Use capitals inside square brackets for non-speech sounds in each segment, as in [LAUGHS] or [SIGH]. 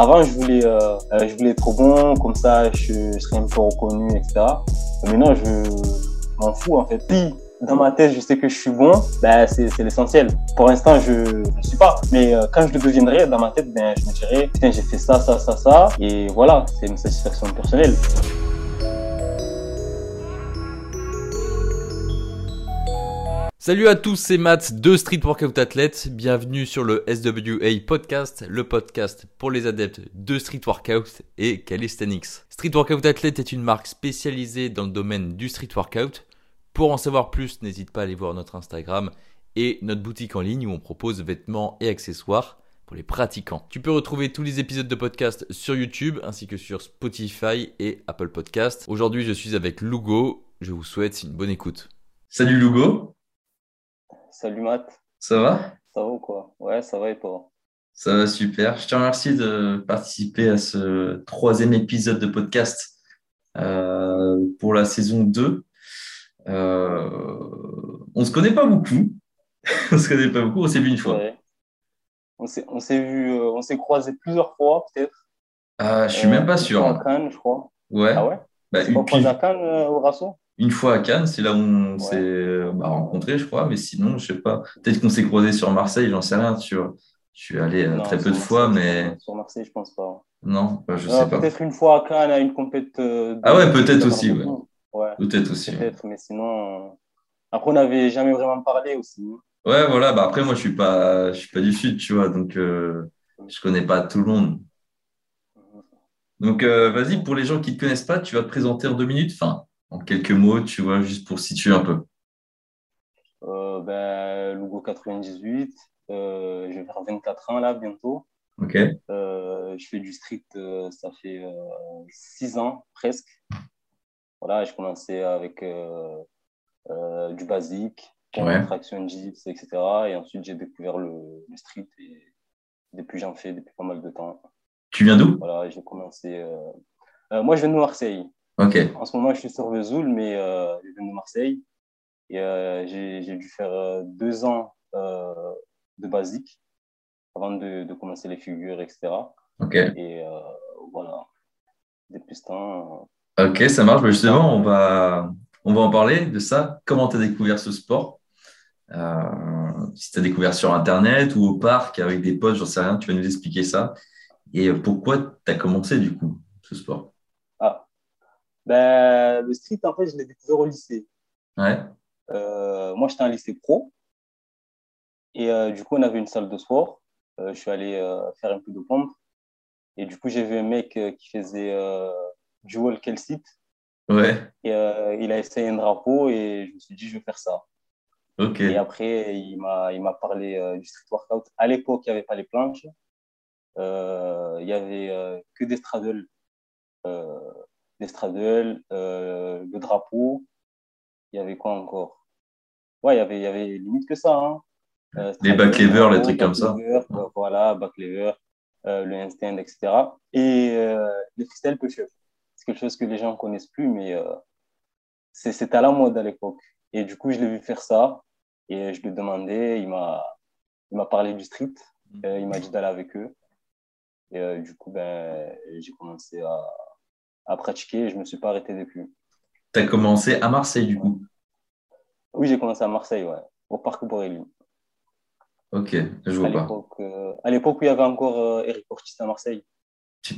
avant, je voulais, euh, euh, je voulais être bon, comme ça, je, serais un peu reconnu, etc. Mais maintenant, je m'en fous, en fait. Si dans ma tête, je sais que je suis bon, ben, c'est l'essentiel. Pour l'instant, je ne suis pas. Mais euh, quand je le deviendrai, dans ma tête, ben, je me dirai, putain, j'ai fait ça, ça, ça, ça. Et voilà, c'est une satisfaction personnelle. Salut à tous, c'est Matt de Street Workout Athlete. Bienvenue sur le SWA Podcast, le podcast pour les adeptes de Street Workout et Calisthenics. Street Workout Athlete est une marque spécialisée dans le domaine du Street Workout. Pour en savoir plus, n'hésite pas à aller voir notre Instagram et notre boutique en ligne où on propose vêtements et accessoires pour les pratiquants. Tu peux retrouver tous les épisodes de podcast sur YouTube ainsi que sur Spotify et Apple Podcast. Aujourd'hui, je suis avec Lugo. Je vous souhaite une bonne écoute. Salut Lugo. Salut Matt. Ça va? Ça va ou quoi? Ouais, ça va et toi? Ça va super. Je te remercie de participer à ce troisième épisode de podcast euh, pour la saison 2. Euh, on ne se connaît pas beaucoup. [LAUGHS] on se connaît pas beaucoup, on s'est vu une fois. Ouais. On s'est vu, euh, on s'est croisé plusieurs fois peut-être. Ah, je suis même pas sûr. À Cannes, je crois. Ouais. Ah ouais? Bah, une... croisé à Cannes au Rasso une fois à Cannes, c'est là où on s'est bah, rencontrés, je crois, mais sinon, je sais pas. Peut-être qu'on s'est croisés sur Marseille, j'en sais rien. Tu Je suis allé euh, très peu de fois, mais. Sur Marseille, je pense pas. Non, bah, je sais pas. Peut-être une fois à Cannes à une compétition. Euh, ah ouais, peut-être aussi, ouais. Peut-être aussi. Peut-être, mais sinon. Euh, après, on n'avait jamais vraiment parlé aussi. Ouais, voilà. Bah, après, moi, je suis pas, je suis pas du Sud, tu vois, donc je je connais pas tout le monde. Donc, vas-y, pour les gens qui ne te connaissent pas, tu vas te présenter en deux minutes. Enfin, en quelques mots, tu vois, juste pour situer un peu euh, ben, Lugo 98, euh, je vais faire 24 ans là bientôt. Ok. Euh, je fais du street, euh, ça fait 6 ans presque. Voilà, j'ai commencé avec du basique, ouais. traction etc. Et ensuite, j'ai découvert le, le, street et depuis, j'en fais depuis pas mal de temps. Tu viens d'où? Voilà, j'ai commencé. moi, je viens de Marseille. En ce moment, je suis sur Vesoul, mais euh, je viens de Marseille. Et euh, j'ai dû faire euh, deux ans de basique avant de, de, commencer les figures, etc. Ok. Et voilà, depuis ce temps. Ok, ça marche. Mais justement, on va, on va en parler de ça. Comment tu as découvert ce sport? Si tu as découvert sur Internet ou au parc avec des potes, j'en sais rien, tu vas nous expliquer ça. Et pourquoi tu as commencé du coup ce sport? Ben, le street, en fait, je l'ai découvert au lycée. Ouais. Euh, moi, j'étais en lycée pro. Et euh, du coup, on avait une salle de sport. Euh, je suis allé faire un peu de pompe. Et du coup, j'ai vu un mec qui faisait du wall site. Ouais. Et il a essayé un drapeau et je me suis dit, je vais faire ça. Ok. Et après, il m'a parlé du street workout. À l'époque, il n'y avait pas les planches. il n'y avait que des straddles les straddles, euh, le drapeau. Il y avait quoi encore? Ouais, il y avait, il y avait limite que ça. Hein. Euh, les les trucs comme ça. Euh, voilà, back lever, le handstand, etc. Et les freestyle push-up. C'est quelque chose que les gens ne connaissent plus, mais c'était à la mode à l'époque. Et du coup, je l'ai vu faire ça. Et je lui ai demandé, il m'a parlé du street. Il m'a dit d'aller avec eux. Et du coup, ben, j'ai commencé à, à pratiquer et je ne me suis pas arrêté depuis. Tu as commencé à Marseille du coup Oui, j'ai commencé à Marseille, ouais, au Parc Borély. Ok, je vois pas. Euh, à l'époque où il y avait encore euh, Eric Ortiz à Marseille. Tu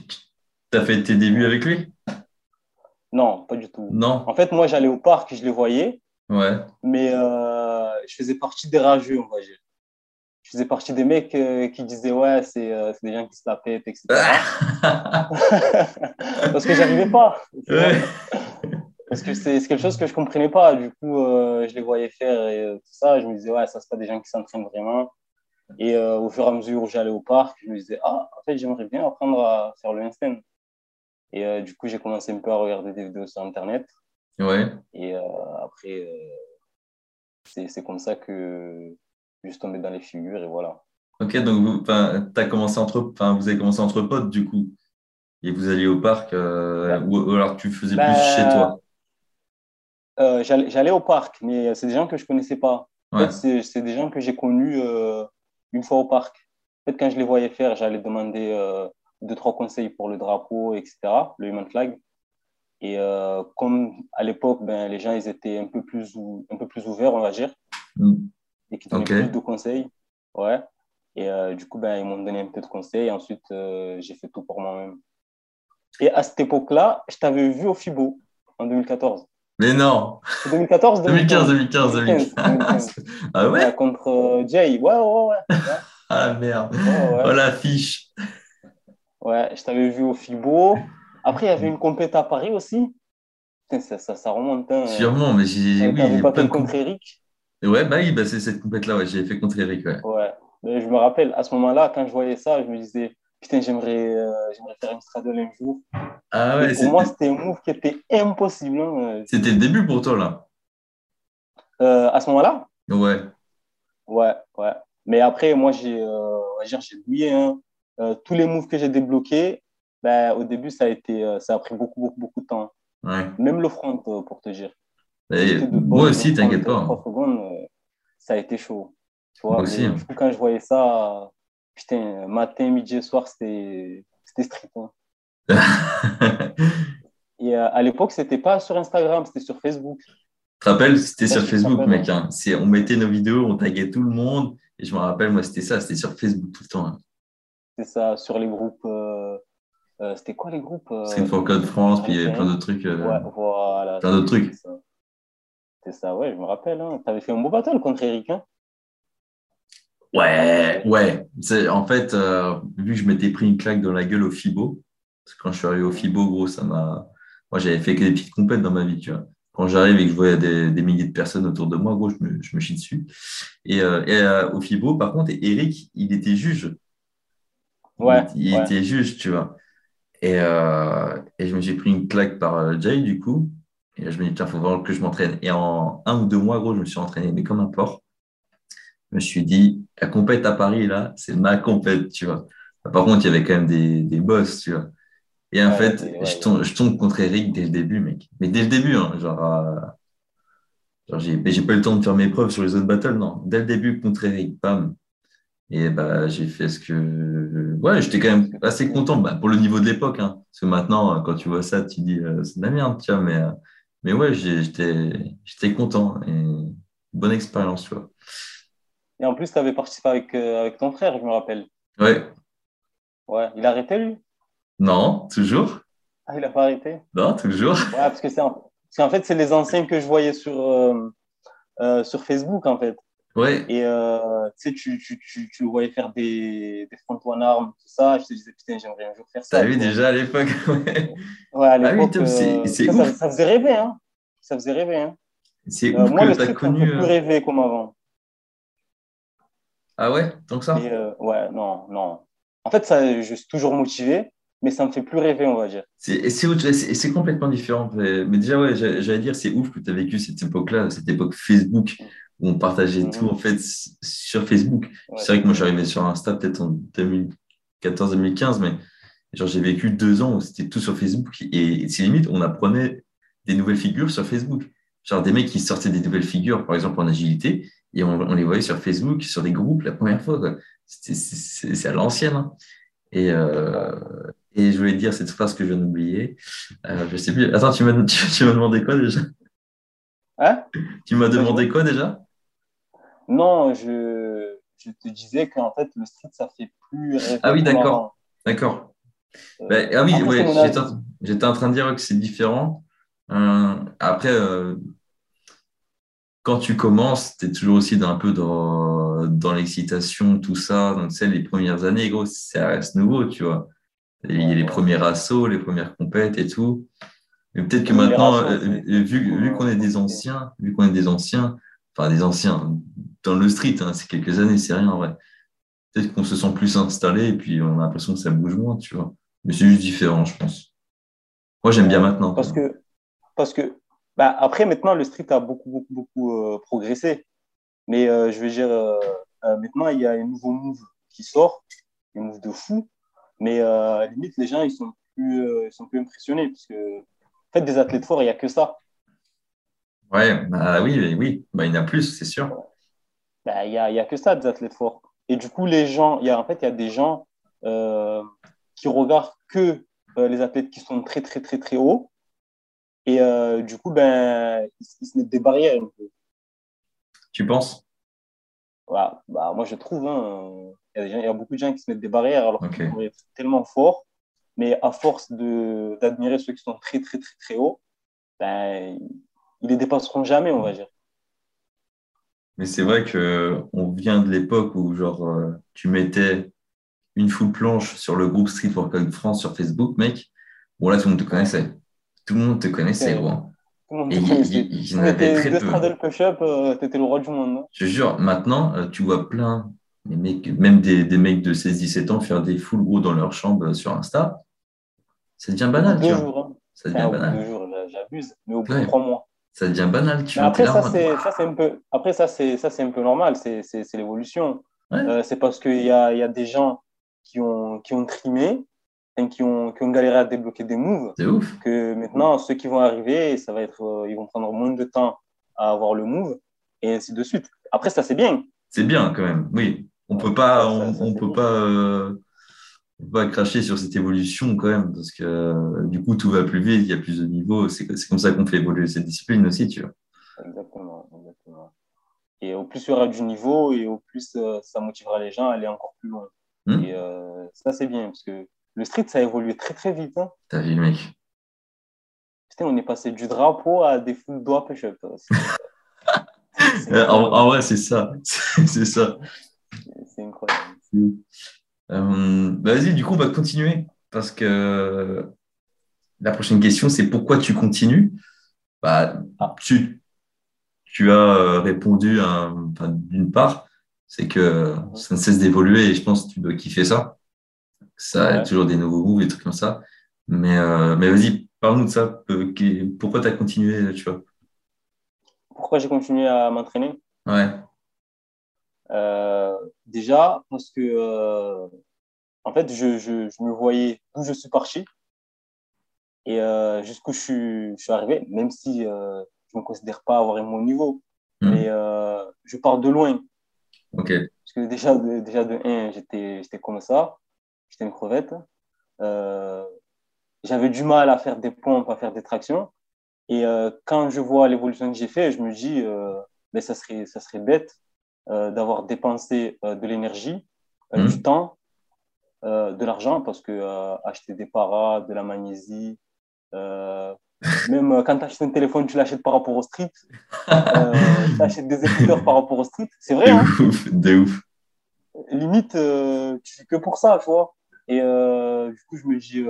as fait tes débuts avec lui? Non, pas du tout. Non? En fait, moi, j'allais au parc, je les voyais. Ouais. Mais euh, je faisais partie des rageux, on va dire je faisais partie des mecs euh, qui disaient ouais c'est euh, des gens qui se la pètent etc parce que j'arrivais pas. Parce que c'est quelque chose que je comprenais pas. Du coup euh, je les voyais faire et tout ça. Je me disais ouais ça c'est pas des gens qui s'entraînent vraiment. Et au fur et à mesure où j'allais au parc je me disais ah en fait j'aimerais bien apprendre à faire le handstand. Et du coup j'ai commencé un peu à regarder des vidéos sur internet. Ouais. Et après c'est comme ça que juste tomber dans les figures et voilà. Ok, donc vous, as commencé entre, vous avez commencé entre potes du coup, et vous alliez au parc, euh, ou, alors tu faisais plus chez toi? euh, J'allais au parc, mais c'est des gens que je connaissais pas. En fait, c'est des gens que j'ai connus euh, une fois au parc. En fait, quand je les voyais faire, j'allais demander deux, trois conseils pour le drapeau, etc., le human flag. Et comme à l'époque, ben, les gens ils étaient un peu, plus un peu plus ouverts, on va dire, mm. Et qui donnaient plus de conseils. Ouais. Et euh, du coup, ben, ils m'ont donné un peu de conseils. Et ensuite, euh, j'ai fait tout pour moi-même. Et à cette époque-là, je t'avais vu au FIBO en 2014. Mais non 2014 2015, 2015, 2015. ah ouais, Contre Jay. Ouais, ouais, ouais. [LAUGHS] ah merde. Oh la fiche. Ouais, je t'avais vu au FIBO. Après, il y avait une compète à Paris aussi. ça, ça, ça, remonte. Hein. Sûrement, mais j'ai. Oui, pas fait contre Eric? Ouais, bah oui, bah c'est cette compète-là, ouais, j'ai fait contre Eric. Ouais. ouais. Mais je me rappelle, à ce moment-là, quand je voyais ça, je me disais, putain, j'aimerais euh, faire une straddle un jour. Ah ouais, pour moi, c'était un move qui était impossible. Hein. C'était le début pour toi, là euh, À ce moment-là? Ouais. Ouais, ouais. Mais après, moi, j'ai euh, j'ai oublié. Hein. Tous les moves que j'ai débloqués, ben, au début, ça a, été, ça a pris beaucoup, beaucoup, beaucoup de temps. Même le front, pour te dire. Moi aussi, t'inquiète pas. ça a été chaud. Tu vois, hein. du coup, quand je voyais ça, putain, matin, midi soir, c'était street. Hein. [LAUGHS] et à l'époque, c'était pas sur Instagram, c'était sur Facebook. Tu te rappelles, c'était sur Facebook, mec. Hein. On mettait nos vidéos, on taguait tout le monde. Et je me rappelle, moi, c'était ça, c'était sur Facebook tout le temps. C'est ça, sur les groupes. Euh, euh, c'était quoi les groupes euh, Street for Code France, puis il y avait plein d'autres trucs. Ouais, voilà. Plein d'autres trucs. C'est ça. ouais, je me rappelle. Hein. Tu avais fait un beau battle contre Eric. Hein ouais, ouais. En fait, vu que je m'étais pris une claque dans la gueule au FIBO, parce que quand je suis arrivé au FIBO, gros, ça m'a. Moi, j'avais fait que des petites compètes dans ma vie, tu vois. Quand j'arrive et que je vois des, des, milliers de personnes autour de moi, gros, je me, je me chie dessus. Et, et au FIBO, par contre, Eric, il était juge il, était juste, tu vois. Et, euh, et, je me suis pris une claque par euh, Jay, du coup. Et je me dis, tiens, il faut vraiment que je m'entraîne. Et en un ou deux mois, gros, je me suis entraîné, mais comme un porc. Je me suis dit, la compète à Paris, là, c'est ma compète, tu vois. Par contre, il y avait quand même des, des boss, tu vois. Et en fait, je, tombe, je, tombe, contre Eric dès le début, mec. Mais dès le début, hein, genre, euh, genre j'ai pas eu le temps de faire mes preuves sur les autres battles, non. Dès le début, contre Eric, bam. Et bah, j'ai fait ce que. Ouais, j'étais quand même assez content bah, pour le niveau de l'époque. Hein. Parce que maintenant, quand tu vois ça, tu dis euh, c'est de la merde, tu vois. Mais, euh, mais ouais, j'étais content. Et bonne expérience, tu vois. Et en plus, tu avais participé avec, euh, avec ton frère, je me rappelle. Ouais. Ouais, il a arrêté, lui? Non, toujours. Ah, il n'a pas arrêté? Non, toujours. Ouais, parce que c'est en... fait, c'est les anciens que je voyais sur, sur Facebook, en fait. Ouais. Et euh, tu sais, tu, tu, tu, tu, voyais faire des, des front one arm, tout ça. Je te disais, putain, j'aimerais un jour faire ça. T'as vu déjà à l'époque [LAUGHS] Ouais, à ah l'époque. Euh, ça, ça, faisait rêver, hein. Ça faisait rêver, hein. C'est euh, ouf moi, que t'as connu. Moi, plus rêver comme avant. Ah ouais? Tant que ça? Ouais, non, non. En fait, ça, je suis toujours motivé, mais ça me fait plus rêver, on va dire. C'est complètement différent. Mais, mais déjà, ouais, j'allais dire, c'est ouf que tu as vécu cette époque-là, cette époque Facebook, on partageait tout en fait sur Facebook. c'est vrai que moi, je suis arrivé sur Insta peut-être en 2014-2015, mais genre j'ai vécu deux ans où c'était tout sur Facebook et c'est limite, on apprenait des nouvelles figures sur Facebook. Genre des mecs qui sortaient des nouvelles figures, par exemple en agilité, et on, les voyait sur Facebook, sur des groupes la première fois. C'est à l'ancienne. Hein. Et, euh, et je voulais dire cette phrase que je viens d'oublier. Euh, je sais plus. Attends, tu m'as demandé quoi déjà? Hein? Tu m'as demandé quoi déjà? Non, je, je te disais qu'en fait, le street, ça fait plus. Ah oui, d'accord. D'accord. Euh, bah, ah oui, ouais, j'étais en train de dire que c'est différent. Euh, après, euh, quand tu commences, tu es toujours aussi dans, un peu dans, dans l'excitation, tout ça. Donc, c'est les premières années, gros, ça reste nouveau, tu vois. Il y a les premiers assauts, les premières compètes et tout. Mais peut-être que maintenant, vu, vu qu'on est des anciens, vu qu'on est des anciens, enfin des anciens, dans le street, hein, c'est quelques années, c'est rien en vrai. Peut-être qu'on se sent plus installé et puis on a l'impression que ça bouge moins, tu vois. Mais c'est juste différent, je pense. Moi, j'aime bien maintenant. Parce que, parce que bah, après, maintenant, le street a beaucoup, beaucoup, beaucoup euh, progressé. Mais euh, je veux dire, euh, maintenant, il y a un nouveau move qui sort, un move de fou. Mais à limite, les gens, ils sont plus, ils sont plus impressionnés parce que, en fait, des athlètes forts, il n'y a que ça. Ouais, bah oui, oui, bah, il y en a plus, c'est sûr. Bah, il n'y a, y a que ça, des athlètes forts. Et du coup, les gens, y a, en fait, il y a des gens, euh, qui regardent que les athlètes qui sont très, très, très, très hauts. Et du coup, ben, ils, se mettent des barrières un peu. Tu penses? Bah, Moi, je trouve. Hein, il, y a beaucoup de gens qui se mettent des barrières alors qu'ils sont tellement forts. Mais à force d'admirer ceux qui sont très, très, très, très hauts, ben, ils les dépasseront jamais, on va dire. Mais c'est vrai qu'on vient de l'époque où genre, euh, tu mettais une full planche sur le groupe Street Workout France sur Facebook, mec. Bon, là, tout le monde te connaissait. Tout le monde te connaissait, gros. Tout le monde te connaissait. Il, très peu. push-up, euh, t'étais le roi du monde. Non Je jure, maintenant, euh, tu vois plein, des mecs, même des, des mecs de 16-17 ans faire des full gros dans leur chambre sur Insta. Ça devient banal, tu vois. Jours, hein. Ça devient banal. jours, j'abuse, mais au bout de trois mois ça devient banal. Tu après, ça, c'est, ça, c'est un peu, après, ça, c'est, ça, c'est un peu normal. C'est, c'est, c'est l'évolution. Euh, c'est parce qu'il y a, y a des gens qui ont, qui ont trimé, et qui ont, qui ont galéré à débloquer des moves. C'est ouf. Que maintenant, ceux qui vont arriver, ça va être, euh, ils vont prendre moins de temps à avoir le move et ainsi de suite. Après, ça, c'est bien. C'est bien quand même, oui. On peut pas, on, on peut pas. Euh pas cracher sur cette évolution quand même, parce que euh, du coup, tout va plus vite, il y a plus de niveaux. C'est comme ça qu'on fait évoluer cette discipline aussi, tu vois. Exactement, exactement. Et au plus il y aura du niveau, et au plus euh, ça motivera les gens à aller encore plus loin. Hmm. Et euh, ça, c'est bien, parce que le street, ça a évolué très, très vite. Hein. T'as vu, mec on est passé du drapeau à des full doigts push-up. [LAUGHS] [LAUGHS] en, en, vrai, c'est ça. [LAUGHS] c'est ça. C'est incroyable. Euh, bah, vas-y, du coup, on va continuer parce que la prochaine question, c'est pourquoi tu continues? Bah, ah. tu, tu as euh, répondu d'une part, c'est que ça ne cesse d'évoluer et je pense que tu dois kiffer ça. Ça a toujours des nouveaux moves, des trucs comme ça. Mais, euh, mais vas-y, parle-nous de ça. Pourquoi tu as continué, tu vois? Pourquoi j'ai continué à m'entraîner? Ouais. Euh, déjà, parce que, euh, en fait, je, je, je, me voyais d'où je suis parti et euh, jusqu'où je suis, je suis, arrivé, même si je ne me considère pas avoir un bon niveau. Hmm. Mais je pars de loin. Parce que déjà, de, déjà de 1, j'étais comme ça. J'étais une crevette. J'avais du mal à faire des pompes, à faire des tractions. Et quand je vois l'évolution que j'ai fait, je me dis, mais ça serait, ça serait bête d'avoir dépensé euh, de l'énergie, euh, du mmh. temps, de l'argent, parce que acheter des paras, de la magnésie, même quand tu achètes un téléphone, tu l'achètes par rapport au street. [LAUGHS] tu achètes des écouteurs par rapport au street. C'est vrai. Hein ouf, de ouf. Limite, tu fais que pour ça, tu vois. Et du coup, je me dis,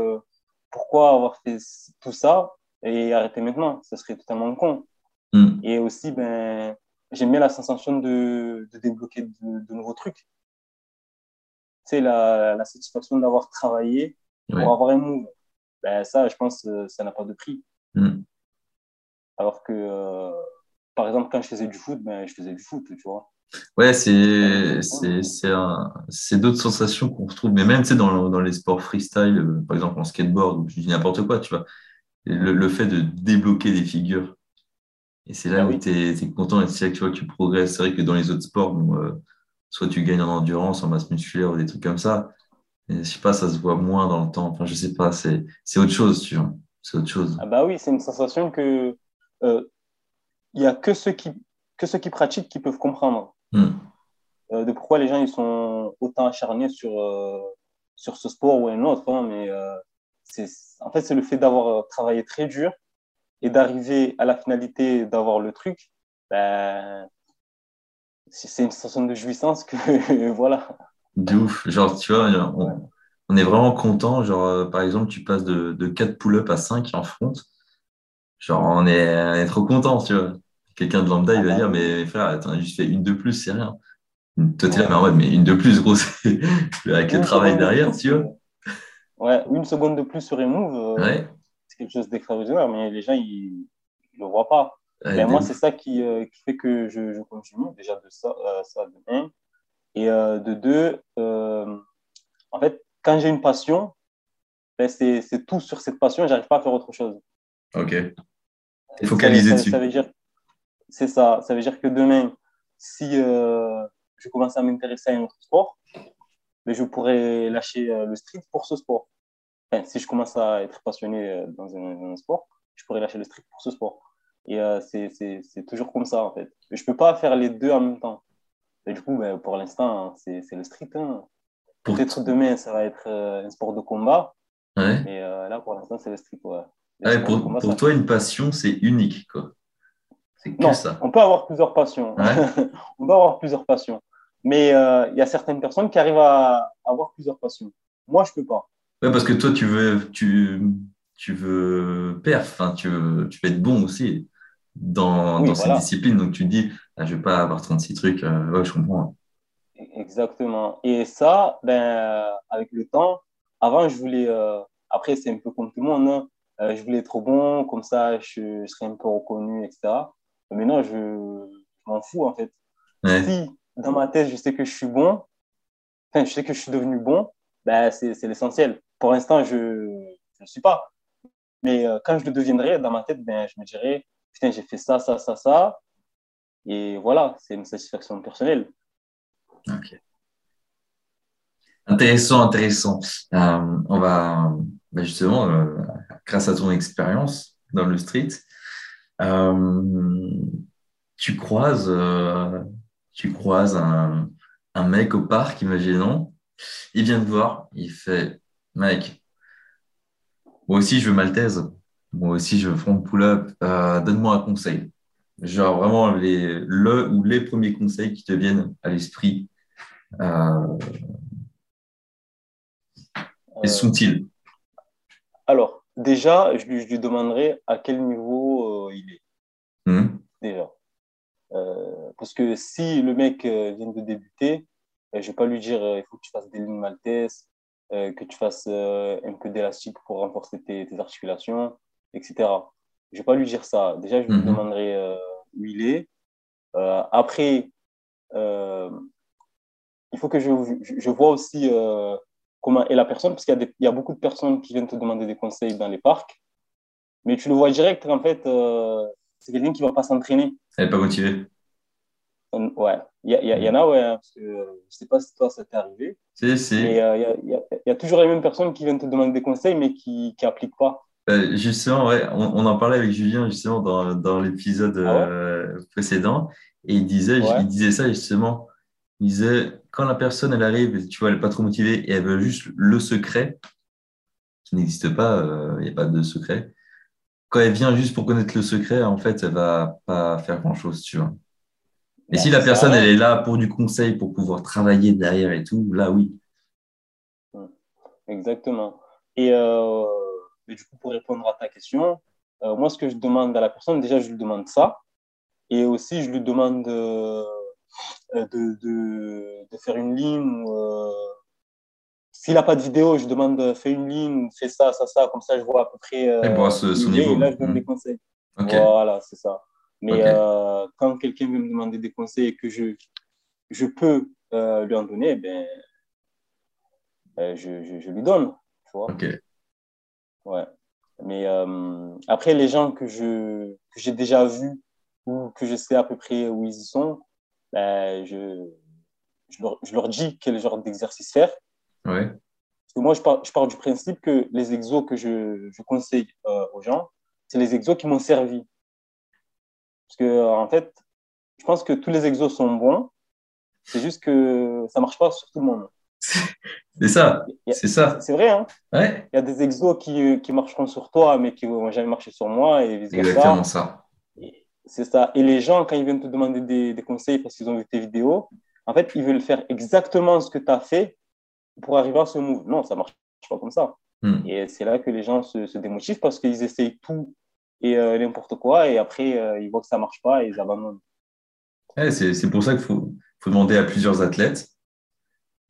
pourquoi avoir fait tout ça et arrêter maintenant? Ce serait totalement con. Mmh. Et aussi, ben, j'aime bien la sensation de, de débloquer de, nouveaux trucs. Tu sais, la, la satisfaction d'avoir travaillé pour avoir un move. Ben, ça, je pense, euh, ça n'a pas de prix. Hmm. Alors que, euh, par exemple, quand je faisais du foot, ben, je faisais du foot, tu vois. Ouais, c'est c'est d'autres sensations qu'on retrouve, mais même tu sais, dans, dans les sports freestyle, euh, par exemple en skateboard, ou je dis n'importe quoi, tu vois, le, le, fait de débloquer des figures et c'est là ah où tu es, content et c'est là que tu vois que tu progresses. C'est vrai que dans les autres sports, euh, soit tu gagnes en endurance, en masse musculaire ou des trucs comme ça. Et je sais pas, ça se voit moins dans le temps. Enfin, je sais pas, c'est autre chose, tu vois. C'est autre chose. Ah bah oui, c'est une sensation que euh, il n'y a que ceux, qui, que ceux qui pratiquent qui peuvent comprendre. Hmm. Euh, de pourquoi les gens ils sont autant acharnés sur, sur ce sport ou un autre. Hein, mais en fait, c'est le fait d'avoir travaillé très dur et d'arriver à la finalité, d'avoir le truc, ben, c'est une sensation de jouissance que [LAUGHS] voilà. De ouf. Genre, tu vois, on, est vraiment content. Genre, euh, par exemple, tu passes de, de 4 pull-ups à 5 en front. Genre, on est, trop content, tu vois. Quelqu'un de lambda, il va ah dire, bah mais frère, t'en as juste fait une de plus, c'est rien. Toi, tu es là, mais mode, mais une de plus, gros, [LAUGHS] avec le travail derrière, tu vois. Ouais, une seconde de plus sur un move. Euh, ouais quelque chose d'extraordinaire, mais les gens, ils ne le voient pas. moi, c'est ça qui, euh, qui, fait que je, je, continue, déjà de ça, euh, ça de un. Et euh, de deux, en fait, quand j'ai une passion, ben, c'est tout sur cette passion, j'arrive pas à faire autre chose. Ok. Focaliser dessus. Ça, veut dire, c'est ça. Ça veut dire que demain, si je commence à m'intéresser à un autre sport, mais ben, je pourrais lâcher le street pour ce sport. Enfin, si je commence à être passionné dans un, dans un, sport, je pourrais lâcher le street pour ce sport. Et c'est toujours comme ça, en fait. Je ne peux pas faire les deux en même temps. Et du coup, ben, pour l'instant, c'est le street. Hein. Peut-être demain, ça va être un sport de combat. Ouais. Mais là, pour l'instant, c'est le street. Ouais. pour, pour toi, une passion, c'est unique. Quoi. Non, ça. on peut avoir plusieurs passions. [LAUGHS] on peut avoir plusieurs passions. Mais euh, il y a certaines personnes qui arrivent à avoir plusieurs passions. Moi, je peux pas. Ouais, parce que toi, tu veux, tu, tu veux perf, hein, tu, veux, tu veux être bon aussi dans, dans cette discipline. Donc, tu te dis, ah, je vais pas avoir 36 trucs. Euh, ouais, je comprends. Exactement. Et ça, ben, avec le temps, avant, je voulais. Euh, après, c'est un peu comme tout le monde. Hein, je voulais être bon, comme ça, je, je serais un peu reconnu, etc. Mais non, je, m'en fous en fait. Si dans ma tête, je sais que je suis bon, enfin, je sais que je suis devenu bon, ben, c'est l'essentiel. Pour l'instant, je ne suis pas. Mais euh, quand je le deviendrai, dans ma tête, ben, je me dirai, putain, j'ai fait ça, ça, ça, ça. Et voilà, c'est une satisfaction personnelle. Ok. Intéressant, intéressant. Euh, on va ben, justement, euh, grâce à ton expérience dans le street, tu croises, tu croises un, un, mec au parc, imaginons, il vient te voir, il fait Mec, moi aussi je veux maltaise, moi aussi je veux front pull-up, euh, donne-moi un conseil. Genre vraiment les, le ou les premiers conseils qui te viennent à l'esprit. quels sont-ils? Alors, déjà, je lui, demanderai à quel niveau euh, il est. Hmm. Déjà. Euh, parce que si le mec euh, vient de débuter, je ne vais pas lui dire il faut que tu fasses des lignes maltaises, que tu fasses un peu d'élastique pour renforcer tes, articulations, etc. Je ne vais pas lui dire ça. Déjà, je lui hmm. demanderai où il est. après, il faut que je, je vois aussi comment est la personne, parce qu'il y, a beaucoup de personnes qui viennent te demander des conseils dans les parcs, mais tu le vois direct, en fait, euh, c'est quelqu'un qui ne va pas s'entraîner. Elle n'est pas motivée. Ouais, il y, en a, ouais, hein, parce que je ne sais pas si toi ça t'est arrivé. Si, si. Euh, il y, a toujours les mêmes personnes qui viennent te demander des conseils, mais qui n'appliquent pas. Euh, justement, ouais, on, en parlait avec Julien justement dans, dans l'épisode ah précédent, et il disait, il disait ça justement. Il disait, quand la personne, elle arrive, tu vois, elle n'est pas trop motivée et elle veut juste le secret, qui n'existe pas, euh, il n'y a pas de secret. Quand elle vient juste pour connaître le secret, en fait, elle va pas faire grand-chose, tu vois. Et si la personne, elle est là pour du conseil, pour pouvoir travailler derrière et tout, là, oui. Exactement. Et, euh, du coup, pour répondre à ta question, euh, moi, ce que je demande à la personne, déjà, je lui demande ça. Et aussi, je lui demande euh, de, de, de, faire une ligne. S'il n'a pas de vidéo, je demande fais une ligne, fais ça, ça, ça, comme ça je vois à peu près. Et ce, son niveau. Et là, je donne des hmm. conseils. Voilà, c'est ça. Mais euh, quand quelqu'un veut me demander des conseils et que je, je peux lui en donner, ben, je, je, je, lui donne. Tu vois Ouais. Mais après, les gens que j'ai que déjà vus ou que je sais à peu près où ils sont, ben, je, je, leur, je, leur, dis quel genre d'exercice faire. Ouais. Parce que moi, je pars, je pars, du principe que les exos que je, je conseille euh, aux gens, c'est les exos qui m'ont servi. Parce que, euh, en fait, je pense que tous les exos sont bons. C'est juste que ça ne marche pas sur tout le monde. [LAUGHS] C'est ça, c'est ça. C'est vrai, hein ouais. Il y a des exos qui, qui marcheront sur toi, mais qui ne vont jamais marcher sur moi. Et Exactement ça. C'est ça. Et les gens, quand ils viennent te demander des, conseils parce qu'ils ont vu tes vidéos, en fait, ils veulent faire exactement ce que tu as fait pour arriver à ce move. Non, ça ne marche pas comme ça. Hmm. Et c'est là que les gens se, démotivent parce qu'ils essayent tout et euh, n'importe quoi. Et après, euh, ils voient que ça ne marche pas et ils abandonnent. c'est pour ça qu'il faut, faut, demander à plusieurs athlètes.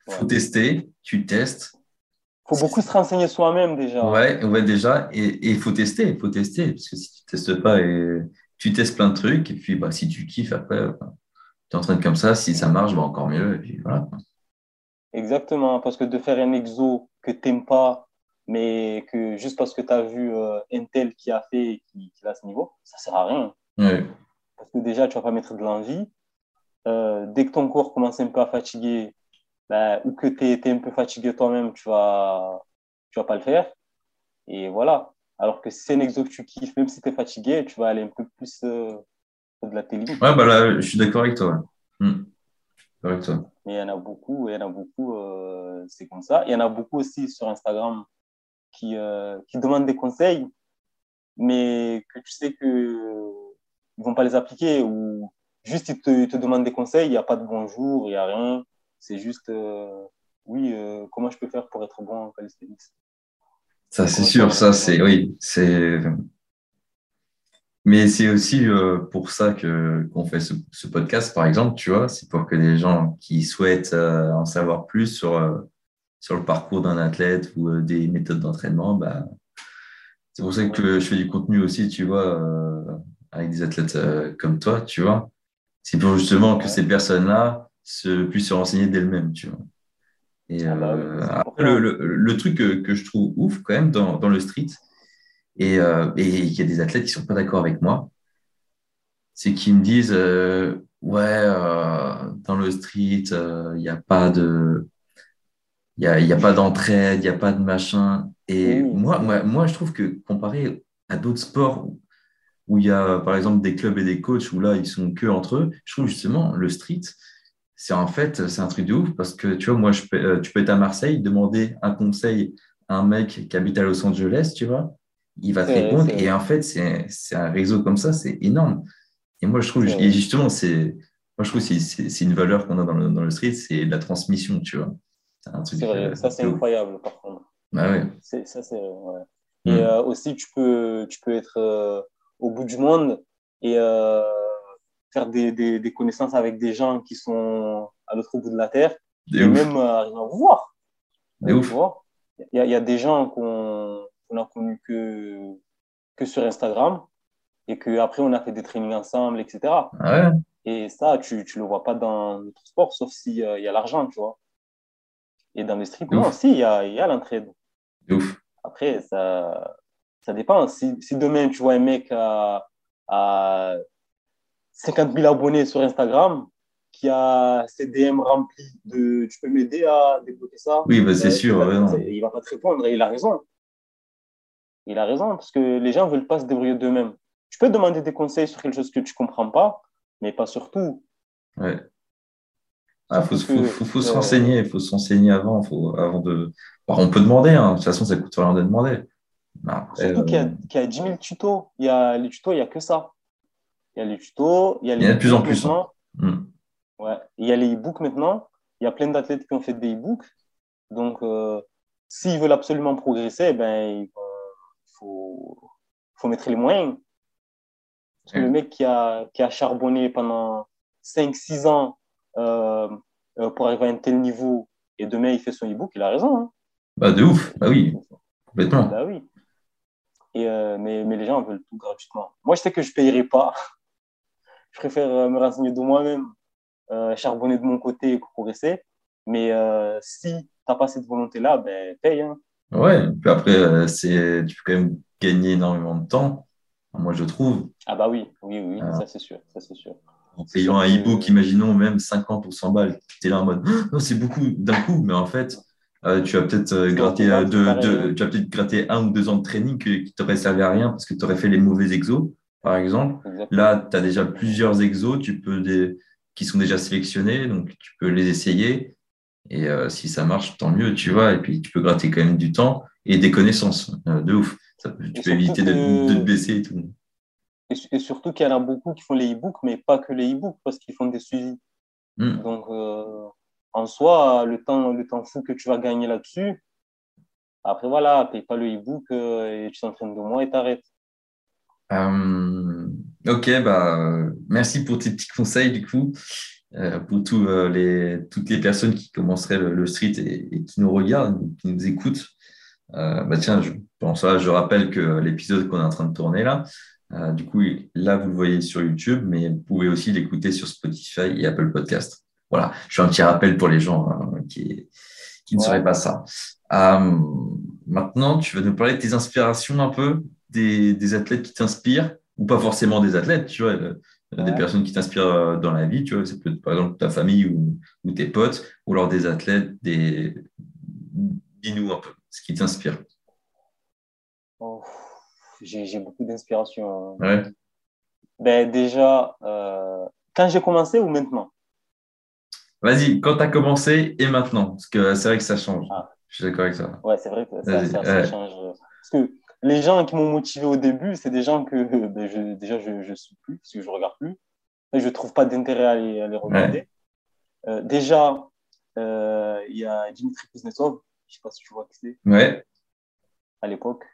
Il faut tester, tu testes. Il faut beaucoup se renseigner soi-même déjà. Ouais, ouais déjà. Et il faut tester, il faut tester. Parce que si tu ne testes pas et tu testes plein de trucs, et puis bah, si tu kiffes, après, bah, tu entraînes comme ça, si ça marche, bah, encore mieux, et puis voilà. Exactement, parce que de faire un exo que tu n'aimes pas, mais que juste parce que tu as vu euh, un tel qui a fait et qui, qui a ce niveau, ça ne sert à rien. Parce que déjà, tu ne vas pas mettre de l'envie. Euh, dès que ton corps commence un peu à fatiguer, ou que tu es, un peu fatigué toi-même, tu ne vas, tu vas pas le faire. Et voilà. Alors que si c'est un exo que tu kiffes, même si tu es fatigué, tu vas aller un peu plus euh, de la télé. Ouais, bah là, je suis d'accord avec toi. Hmm. Avec toi. Mais il y en a beaucoup, il y en a beaucoup, euh, c'est comme ça. Il y en a beaucoup aussi sur Instagram qui, euh, qui demandent des conseils, mais que tu sais que ils vont pas les appliquer ou juste ils te, ils te demandent des conseils, il n'y a pas de bonjour, il n'y a rien. C'est juste, euh, oui, euh, comment je peux faire pour être bon en calisthenics? Ça, c'est sûr, ça, c'est, oui, c'est. Mais c'est aussi pour ça que qu'on fait ce, ce, podcast, par exemple, tu vois, c'est pour que les gens qui souhaitent en savoir plus sur, sur le parcours d'un athlète ou des méthodes d'entraînement, bah, c'est pour ça que je fais du contenu aussi, tu vois, avec des athlètes comme toi, tu vois. C'est pour justement que ces personnes-là se, puissent se renseigner d'elles-mêmes, tu vois. Et ah bah euh, après, le, le, truc que, que, je trouve ouf quand même dans, dans le street, et euh, il y a des athlètes qui sont pas d'accord avec moi, c'est qu'ils me disent euh, ouais euh, dans le street il n'y a pas de il y a, y a pas d'entraide, il n'y a pas de machin. Et moi, moi, moi, je trouve que comparé à d'autres sports où il y a par exemple des clubs et des coachs où là ils sont que entre eux, je trouve justement le street, c'est en fait c'est un truc de ouf parce que tu vois moi je peux, tu peux être à Marseille demander un conseil à un mec qui habite à Los Angeles, tu vois, il va te répondre et en fait c'est un réseau comme ça, c'est énorme. Et moi je trouve et justement c'est moi je trouve c'est c'est une valeur qu'on a dans le, dans le street, c'est la transmission, tu vois. C'est vrai, ça c'est incroyable par contre. Bah ouais. Ça c'est ouais. Et mm. euh, aussi tu peux tu peux être euh, au bout du monde et euh, faire des, des, des, connaissances avec des gens qui sont à l'autre bout de la Terre et même arriver à vous voir. Il y, a, il y a des gens qu'on qu a connus que, que sur Instagram et qu'après on a fait des trainings ensemble, etc. Ouais. Et ça, tu ne le vois pas dans d'autres sports, sauf s'il y a l'argent, tu vois. Et dans les streets, non, si, il y a, y a l'entraide. Après, ça, ça dépend. Si, si, demain, tu vois un mec à, à 50 000 abonnés sur Instagram qui a ses DM remplis de tu peux m'aider à débloquer ça? Oui, bah, c'est sûr. il ne va pas te répondre et il a raison. Il a raison parce que les gens ne veulent pas se débrouiller d'eux-mêmes. Tu peux demander des conseils sur quelque chose que tu ne comprends pas, mais pas sur tout. Ouais. Il ah, faut, faut, faut, faut, se renseigner, il faut se renseigner avant, faut, avant de. on peut demander, hein. de toute façon, ça coûte rien de demander. Surtout qu'il y, a 10 000 tutos. Il y a, les tutos, il n'y a que ça. Il y a les tutos, il y a les. Il y a de plus en plus. Hein. Hmm. Ouais. Il y a les e-books maintenant. Il y a plein d'athlètes qui ont fait des e-books. Donc, euh, s'ils veulent absolument progresser, eh ben, il faut, faut mettre les moyens. Parce que le mec qui a, qui a charbonné pendant 5-6 ans euh, euh, pour arriver à un tel niveau et demain il fait son e-book, il a raison. Hein. Bah, de ouf. Bah oui, complètement. Bah oui. Et, euh, mais, mais, les gens veulent tout gratuitement. Moi, je sais que je ne payerai pas. [LAUGHS] je préfère me renseigner de moi-même, euh, charbonner de mon côté pour progresser. Mais euh, si tu n'as pas cette volonté-là, ben, paye. Hein. Ouais, puis après, c'est, tu peux quand même gagner énormément de temps, moi, je trouve. Ah bah oui, oui, oui, ça c'est sûr, ça c'est sûr. En payant un e-book, imaginons même 50 ou 100 balles, tu es là en mode, non, c'est beaucoup d'un coup, mais en fait, euh, tu as peut-être euh, euh, tu as peut-être gratté un ou deux ans de training qui t'aurait servi à rien parce que tu aurais fait les mauvais exos, par exemple. Là, tu as déjà plusieurs exos tu peux des, qui sont déjà sélectionnés, donc tu peux les essayer. Et si ça marche, tant mieux, tu vois. Et puis, tu peux gratter quand même du temps et des connaissances de ouf. tu peux éviter de, de, te baisser et tout. Et, surtout qu'il y en a beaucoup qui font les e-books, mais pas que les e-books, parce qu'ils font des suivis. Hmm. Donc, en soi, le temps, le temps fou que tu vas gagner là-dessus, après, voilà, paye pas le e-book euh, et tu t'entraînes de mois et t'arrêtes. Euh, ok, bah, merci pour tes petits conseils, du coup, euh, pour tous, les, toutes les personnes qui commenceraient le, street et, qui nous regardent, qui nous écoutent. bah, tiens, je, pense, je rappelle que l'épisode qu'on est en train de tourner là, du coup, là, vous le voyez sur YouTube, mais vous pouvez aussi l'écouter sur Spotify et Apple Podcast. Voilà, je fais un petit rappel pour les gens hein, qui, qui, ne sauraient pas ça. Euh, maintenant, tu vas nous parler de tes inspirations un peu, des, des athlètes qui t'inspirent, ou pas forcément des athlètes, tu vois, des personnes qui t'inspirent euh, dans la vie, tu vois, c'est peut par exemple ta famille ou, ou, tes potes, ou alors des athlètes, des... dis-nous un peu ce qui t'inspire. J'ai beaucoup d'inspiration. Ouais. Ben, déjà, euh, quand j'ai commencé ou maintenant? Vas-y, quand tu as commencé et maintenant, parce que c'est vrai que ça change. Ah. Je suis d'accord avec ça. Ouais, c'est vrai que ça, Vas-y, ça, ça ouais. change. Parce que les gens qui m'ont motivé au début, c'est des gens que [LAUGHS] ben, je, déjà je ne suis plus, parce que je ne regarde plus. Et je ne trouve pas d'intérêt à les, à les regarder. Euh, déjà, euh, il y a Dimitri Kuznetsov, je ne sais pas si tu vois qui c'est, Ouais, à l'époque.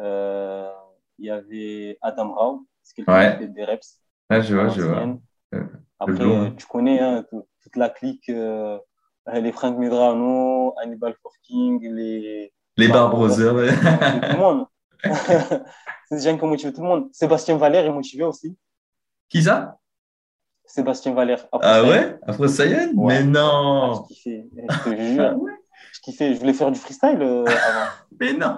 Euh, Il y avait Adam Rao, c'est quelqu'un Ouais. qui fait des reps. ouais je vois, je vois. Euh, Après, euh, tu connais hein, tout- toute la clique, euh, les Frank Medrano, Hannibal Forking, les Les Bar Brothers. ouais. tout le monde. [LAUGHS] [LAUGHS] c'est des gens qui ont motivé tout le monde. Sébastien Valère est motivé aussi. Qui ça? Sébastien Valère. Après Ah ouais? Afro Saiyan? Ouais. Mais ah, non! je kiffais, je te Ah jure. ouais? Je kiffais. Je voulais faire du freestyle euh, avant. [LAUGHS] Mais non!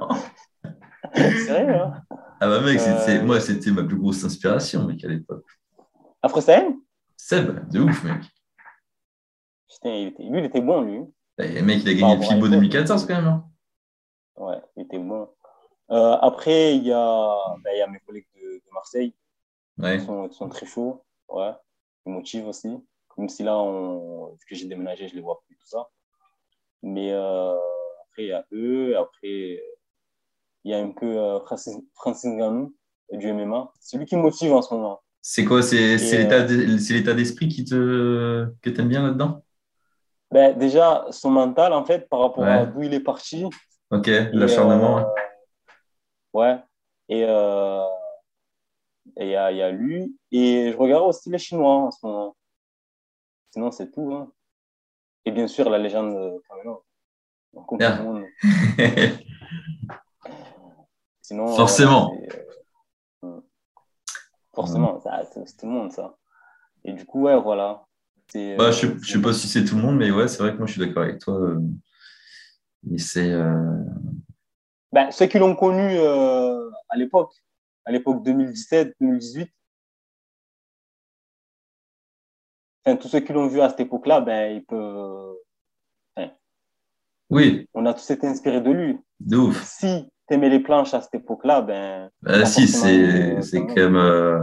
Sérieux, hein Ah bah mec, Euh, moi, c'était ma plus grosse inspiration, mec, à l'époque. Ça, hein Seb, de ouf, mec. Putain, il était- lui, il était bon, lui. Et mec, il a gagné le Fibo l'époque. 2014 quand même. hein. Ouais, il était bon. Euh, après, il y, a, ben, y a mes collègues de, de Marseille. Ouais. Ils sont, très chauds, ouais. Ils motivent aussi. Même si là, on, vu que j'ai déménagé, je les vois plus, tout ça. Mais euh, après, il y a eux. Après, il y a un peu euh, Francis, Francis Ngannou du MMA. C'est lui qui me motive en ce moment. C'est quoi? C'est, euh, l'état, d'esprit qui te, que t'aimes bien là-dedans? Ben, déjà, son mental, en fait, par rapport à d'où il est parti. Ok, et, l'acharnement. euh, ouais. Et euh, et il y a, y a lui. Et je regarde aussi les Chinois en ce moment. Sinon, c'est tout. hein. Et bien sûr, la légende de Kameno. Donc, comme Ah. Sinon, euh, Forcément. euh, forcément, ça, c'est tout le monde, ça. Et du coup, ouais, voilà. Bah, euh, je ne sais pas si c'est tout le monde, mais ouais, c'est vrai que moi, je suis d'accord avec toi. Et c'est. Ben, ceux qui l'ont connu à l'époque, à l'époque 2017-2018, enfin, tous ceux qui l'ont vu à cette époque-là, ben, ils peuvent... Oui, on a tous été inspirés de lui. de ouf. Si tu aimais les planches à cette époque-là, ben, Bah, si, c'est c'est quand même. euh,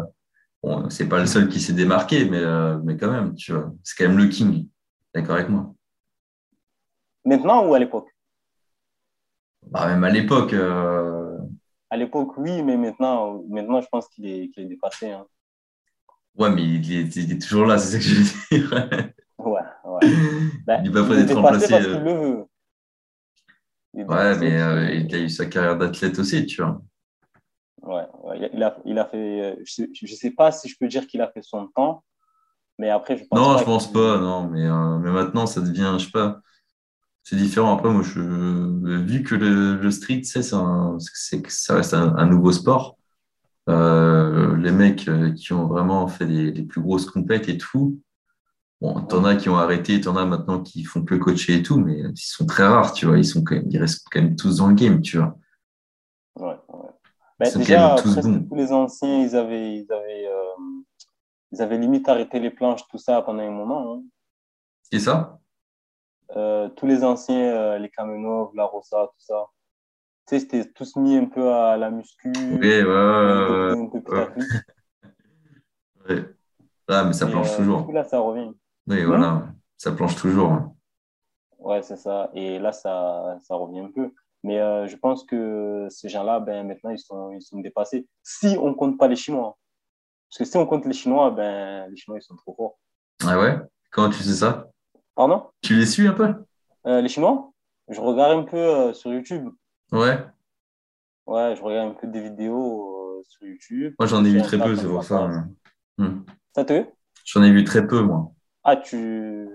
bon, c'est pas le seul qui s'est démarqué, mais, euh, mais quand même, tu vois. C'est quand même le king. D'accord avec moi? maintenant ou à l'époque? Bah, même à l'époque. euh, À l'époque, oui, mais maintenant, maintenant je pense qu'il est, qu'il est dépassé. hein. Ouais, mais il est, il est toujours là, c'est ça que je veux dire. Ouais, ouais. Ben, [LAUGHS] Il est pas prêt d'être remplacé, parce qu'il le veut. Ouais, mais euh, que- il a eu sa carrière d'athlète aussi, tu vois. Ouais, ouais, il a, il a fait. euh, Je sais, je sais pas si je peux dire qu'il a fait son temps, mais après, je pense Non, pas je pense pas, non, mais, euh, mais maintenant, ça devient, je sais pas, c'est différent. Après, moi, je, vu que le, le street, c'est un- c'est que ça reste un, un nouveau sport, euh, les mecs euh, qui ont vraiment fait les, les plus grosses compètes et tout, bon, t'en as qui ont arrêté, t'en as maintenant qui font que coacher et tout, mais ils sont très rares, tu vois, ils, sont quand même, ils restent quand même tous dans le game, tu vois. Ouais, ouais. Ben, Ils sont déjà, quand même tous bons. tous les anciens, ils avaient, ils, avaient, euh, ils avaient limite arrêté les planches, tout ça pendant un moment. hein. C'est ça? Euh, tous les anciens, euh, les Kamenov, la Rossa, tout ça. Tu sais, c'était tous mis un peu à la muscu, Oui, ouais, ouais, ouais, ouais. mais ça Et, planche toujours. Du coup, là, ça revient. Oui, voilà, ça planche toujours. hein. Ouais, c'est ça. Et là, ça, ça revient un peu. Mais euh, je pense que ces gens-là, ben, maintenant, ils sont, ils sont dépassés. Si on compte pas les Chinois. Parce que si on compte les Chinois, ben, les Chinois, ils sont trop forts. Ah ouais? Comment tu sais ça? Pardon? Tu les suis un peu? Euh, les Chinois? Je regarde un peu euh, sur YouTube. Ouais. Ouais, je regarde un peu des vidéos sur YouTube. Moi, j'en ai vu très peu, c'est pour ça. vacances. Hmm. Ça te J'en ai vu très peu, moi. Ah, tu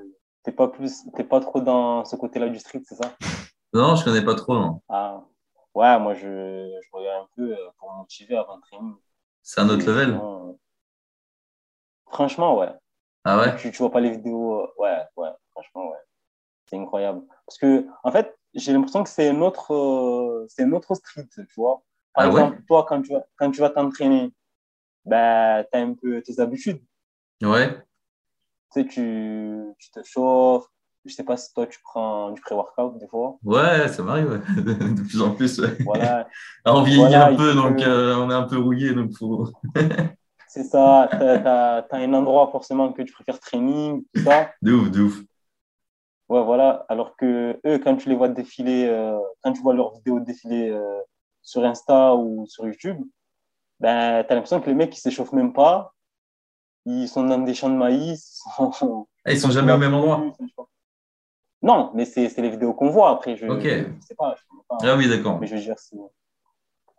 t'es pas plus, t'es pas trop dans ce côté-là du street, c'est ça? Non, je connais pas trop, non. Ah, ouais, moi je, je regarde un peu euh, pour me motiver avant le training. C'est un autre Et level. sinon, euh, Franchement, ouais. Ah ouais? Tu, tu vois pas les vidéos, euh, ouais, ouais, franchement, ouais. C'est incroyable. Parce que, en fait, j'ai l'impression que c'est un autre, euh, c'est un autre street, tu vois. Par Ah ouais? exemple, toi, quand tu vas, quand tu vas t'entraîner, ben, tu as un peu tes habitudes. Ouais. Tu sais, tu, tu te chauffes, Je sais pas si toi, tu prends du pré-workout des fois. Ouais, ça m'arrive, ouais. [LAUGHS] de plus en plus. Ouais. Voilà. Alors, on vieillit Voilà, un peu, donc euh, on est un peu rouillé, donc faut. [LAUGHS] C'est ça. Tu as, un endroit forcément que tu préfères training, tout ça. [LAUGHS] De ouf, de ouf. Ouais, voilà. Alors que eux, quand tu les vois défiler, euh, quand tu vois leurs vidéos défiler euh, sur Insta ou sur YouTube, ben, tu as l'impression que les mecs, ils s'échauffent même pas. Ils sont dans des champs de maïs. ils sont- Ah, ils sont jamais au même endroit. Non, mais c'est les vidéos qu'on voit après. Je Ok. je sais pas. Je pas. Ah oui, d'accord. Mais je veux dire, c'est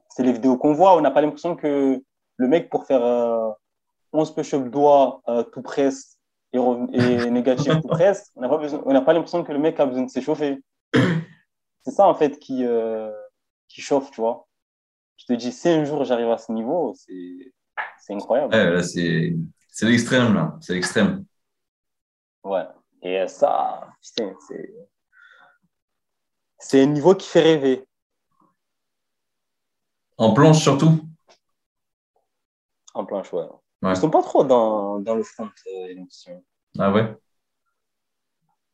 c'est les vidéos qu'on voit. On n'a pas l'impression que le mec, pour faire euh, 11 push-up doigts euh, tout presse et, et [LAUGHS] négatif tout presse, on n'a pas, besoin- on n'a pas l'impression que le mec a besoin de s'échauffer. [COUGHS] C'est ça, en fait, qui, euh, qui chauffe, tu vois. Je te dis, si un jour j'arrive à ce niveau, c'est c'est incroyable. Ouais, là, c'est c'est l'extrême, là. C'est l'extrême. Ouais. Et ça, putain, c'est. C'est un niveau qui fait rêver. En planche, surtout. En planche, ouais. Ouais. Ils sont pas trop dans, dans le front, euh. Ah ouais?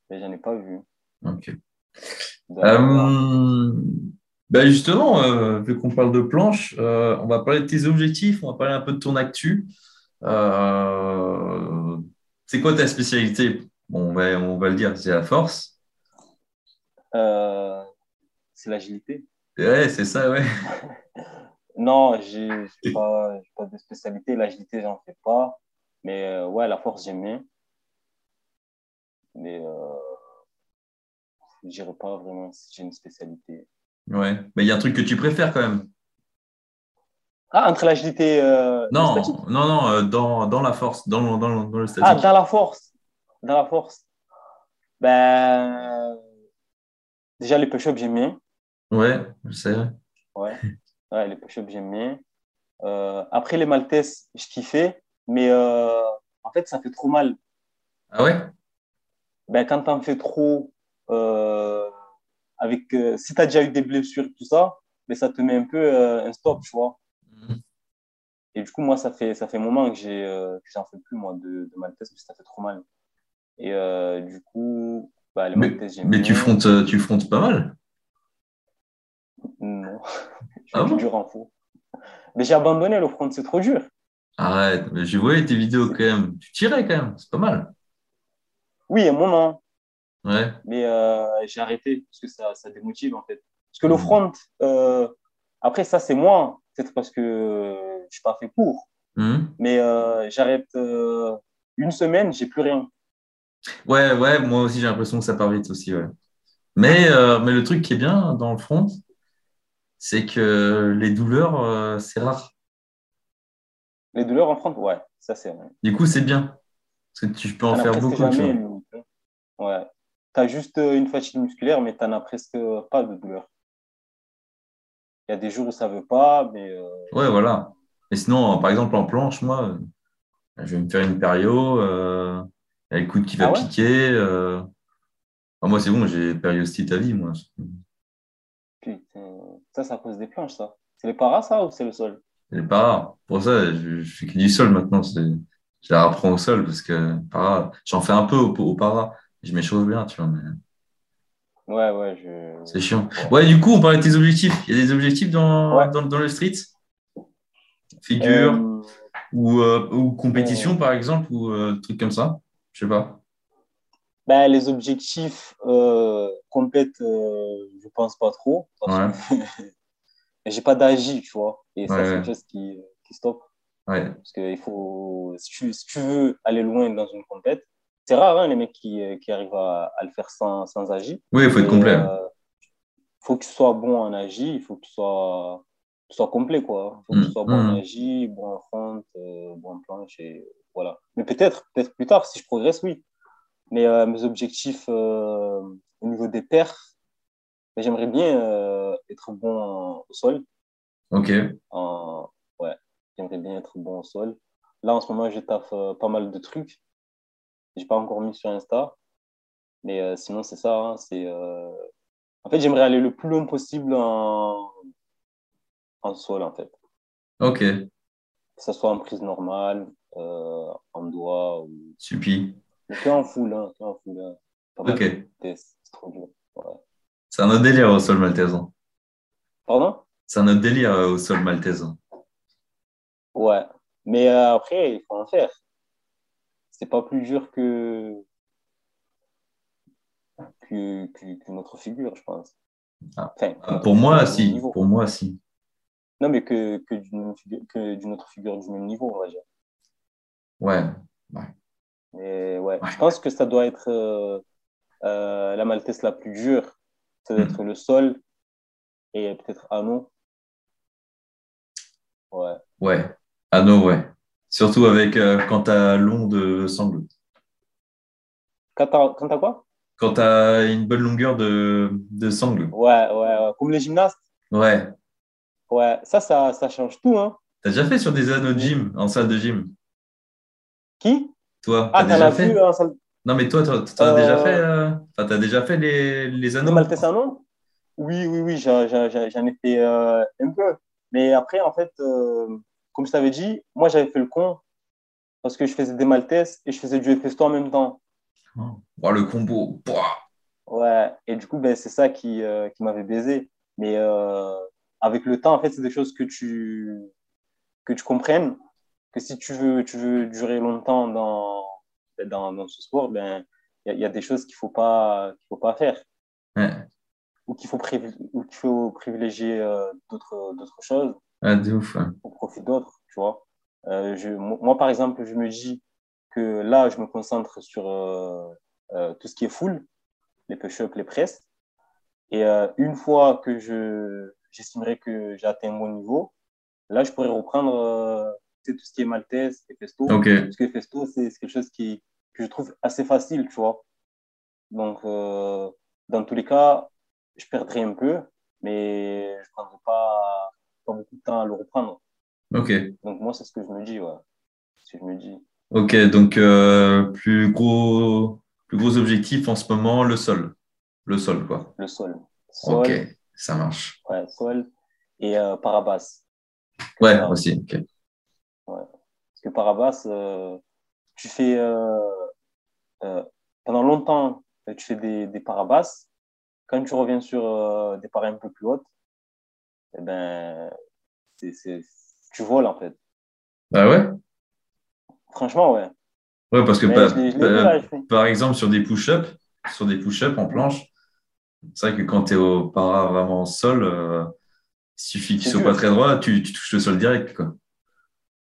Mais J'en ai pas vu. Ok. Euh, ben justement, euh, vu qu'on parle de planche, euh, on va parler de tes objectifs, on va parler un peu de ton actu. Euh, c'est quoi ta spécialité? Bon, on va, on va le dire, c'est la force. Euh, c'est l'agilité. Ouais, c'est ça, ouais. [LAUGHS] Non, j'ai j'ai pas, de spécialité. L'agilité, j'en fais pas. Mais euh, ouais, la force, j'aime bien. Mais je dirais pas vraiment si j'ai une spécialité. Ouais. Mais il y a un truc que tu préfères quand même. Ah, entre l'agilité euh, et Non, non, non, euh, dans, dans la force, dans, le- dans, le- dans le Ah, statique. dans la force. Dans la force. Ben, déjà, les push-ups, j'aime bien. Ouais, je sais. Ouais, ouais les push-ups, j'aime bien. Euh, après, les maltesses, je kiffais. Mais euh, en fait, ça fait trop mal. Ah ouais? ben, quand tu en fais trop, avec, si tu as déjà eu des blessures, tout ça, ben, ça te met un peu un stop, tu vois. Et du coup, moi, ça fait, ça fait un moment que j'ai, euh, que j'en fais plus, moi, de, de maltese, parce que ça fait trop mal. Et euh, du coup, bah, les Mais, maltese, j'aime mais tu frontes, euh, tu frontes pas mal. Non, [LAUGHS] je Ah bon? du dur en faux. Mais j'ai abandonné le front, c'est trop dur. Arrête, mais je voyais tes vidéos quand même. Tu tirais quand même, c'est pas mal. Oui, à un moment, Ouais. mais euh, j'ai arrêté parce que ça, ça démotive en fait. Parce que le Mhm. front, après ça c'est moi, peut-être parce que euh, je suis pas fait pour, Mhm. mais euh, j'arrête euh, une semaine, j'ai plus rien. Ouais, ouais, moi aussi j'ai l'impression que ça part vite aussi, ouais. Mais, euh, mais le truc qui est bien dans le front, c'est que les douleurs, c'est rare. Les douleurs en front, ouais, ça c'est vrai. Du coup, c'est bien. Parce que tu peux en as faire beaucoup, tu jamais, vois. Ouais. T'as juste une fatigue musculaire, mais t'en as presque pas de douleur. Il y a des jours où ça veut pas, mais euh, Ouais, voilà. Et sinon, par exemple, en planche, moi, euh, je vais me faire une pério, euh, il y a le coude qui va Ah ouais? piquer. euh. Ah, moi, c'est bon, j'ai périostite à vie, moi. putain, ça, ça cause des planches, ça. C'est les paras, ça, ou c'est le sol? C'est pas rare. Pour ça, je, je fais que du sol maintenant. Je la reprends au sol parce que para, j'en fais un peu au, au para. Je m'échauffe bien, tu vois, mais Ouais, ouais, je. c'est chiant. Ouais, du coup, on parlait de tes objectifs. Il y a des objectifs dans, Ouais. dans, dans le street? Figure Euh, ou, euh, ou compétition, par exemple, ou euh, trucs comme ça? Je sais pas. ben, les objectifs euh, complètes, euh, je pense pas trop. Parce que [LAUGHS] j'ai pas d'agi, tu vois. Et ça, Ouais, c'est ouais. quelque chose qui, qui stoppe. Ouais. Parce que il faut, si tu, si tu veux aller loin dans une compète, c'est rare, hein, les mecs qui, qui arrivent à, à le faire sans, sans agi. Oui, il faut être Et, complet. euh, faut que tu sois bon en agi, il faut que tu sois, tu sois complet, quoi. Il faut que Mm, tu sois bon en mm. agi, bon en front, euh, bon en planche, et voilà. Mais peut-être, peut-être plus tard, si je progresse, oui. Mais euh, mes objectifs euh, au niveau des perfs, ben, j'aimerais bien euh, être bon en- au sol. Ok. En... Ouais, j'aimerais bien être bon au sol. Là, en ce moment, je taffe euh, pas mal de trucs. J'ai pas encore mis sur Insta. Mais euh, sinon, c'est ça. hein, c'est, euh, En fait, j'aimerais aller le plus loin possible en, en sol, en fait. Ok. Que ce soit en prise normale, euh, en doigt, ou... Supi. que en full. Hein, en full hein. Pas Ok. c'est trop dur. Ouais. C'est un autre délire au sol maltaise. hein. Pardon? C'est un autre délire au sol maltaise. hein. Ouais. Mais après, il faut en faire. C'est pas plus dur que, que, que- qu'une autre figure, je pense. Ah. Enfin, Ah, autre Pour moi, si. niveau. Pour moi, si. Non, mais que, que d'une figure- que d'une autre figure du même niveau, on va dire. Ouais. Mais ouais, Ouais. je pense que ça doit être euh, euh, la maltaise la plus dure. Ça doit Hmm. être le sol et peut-être anneau. Ouais. Ouais. Anneau, ouais. Surtout avec euh, quand t'as long de sangle. Quand t'as t'as quoi? Quand t'as une bonne longueur de, de sangle. Ouais, ouais, ouais. Comme les gymnastes. Ouais. Ouais, ça, ça, ça change tout, hein. T'as déjà fait sur des anneaux de gym, en salle de gym? Qui? Toi, Ah, t'as t'en déjà as fait? vu en salle Non, mais toi, t'en t'en as Euh, déjà fait, euh, enfin, t'as déjà fait les, les anneaux? maltaise anneau? Oui, oui, oui, j'en ai fait euh, un peu. Mais après, en fait, euh, comme je t'avais dit, moi, j'avais fait le con parce que je faisais des maltaises et je faisais du festo en même temps. Oh, le combo. Pouah. Ouais, et du coup, ben, c'est ça qui, euh, qui m'avait baisé. Mais euh, avec le temps, en fait, c'est des choses que tu, que tu comprennes, que si tu veux, tu veux durer longtemps dans, dans, dans ce sport, ben, il y, a- il y a des choses qu'il faut pas, qu'il faut pas faire Ouais. ou qu'il faut, faut privilégier euh, d'autres, d'autres choses Ah, de ouf. ouais. Au profit d'autres, tu vois. Euh, je, moi, par exemple, je me dis que là, je me concentre sur euh, euh, tout ce qui est full, les push-ups, les presses. Et une fois que je, j'estimerai que j'ai atteint bon niveau, là, je pourrais reprendre tout ce qui est maltaise et festo. Ok. Parce que festo, c'est c'est quelque chose qui, que je trouve assez facile, tu vois. Donc, euh, dans tous les cas, je perdrai un peu, mais je ne prendrai pas, pas beaucoup de temps à le reprendre. Ok. Donc, moi, c'est ce que je me dis, ouais. Que je me dis. Ok, donc euh, plus gros, plus gros objectif en ce moment, le sol. Le sol, quoi. Le sol. Sol, Ok, ça marche. ouais, sol et euh, parabasse. Ouais, aussi. ok. Parce que parabasse, euh, tu fais euh, euh, pendant longtemps, tu fais des, des parabasses. Quand tu reviens sur euh, des paras un peu plus hautes, eh ben, c'est, tu voles en fait. Ah ouais? Franchement, ouais. Ouais, parce que par, exemple, sur des push-ups, sur des push-ups en planche, c'est vrai que quand tu es au para vraiment au sol, euh, il suffit qu'il C'est soit pas très droit, tu, tu touches le sol direct, quoi.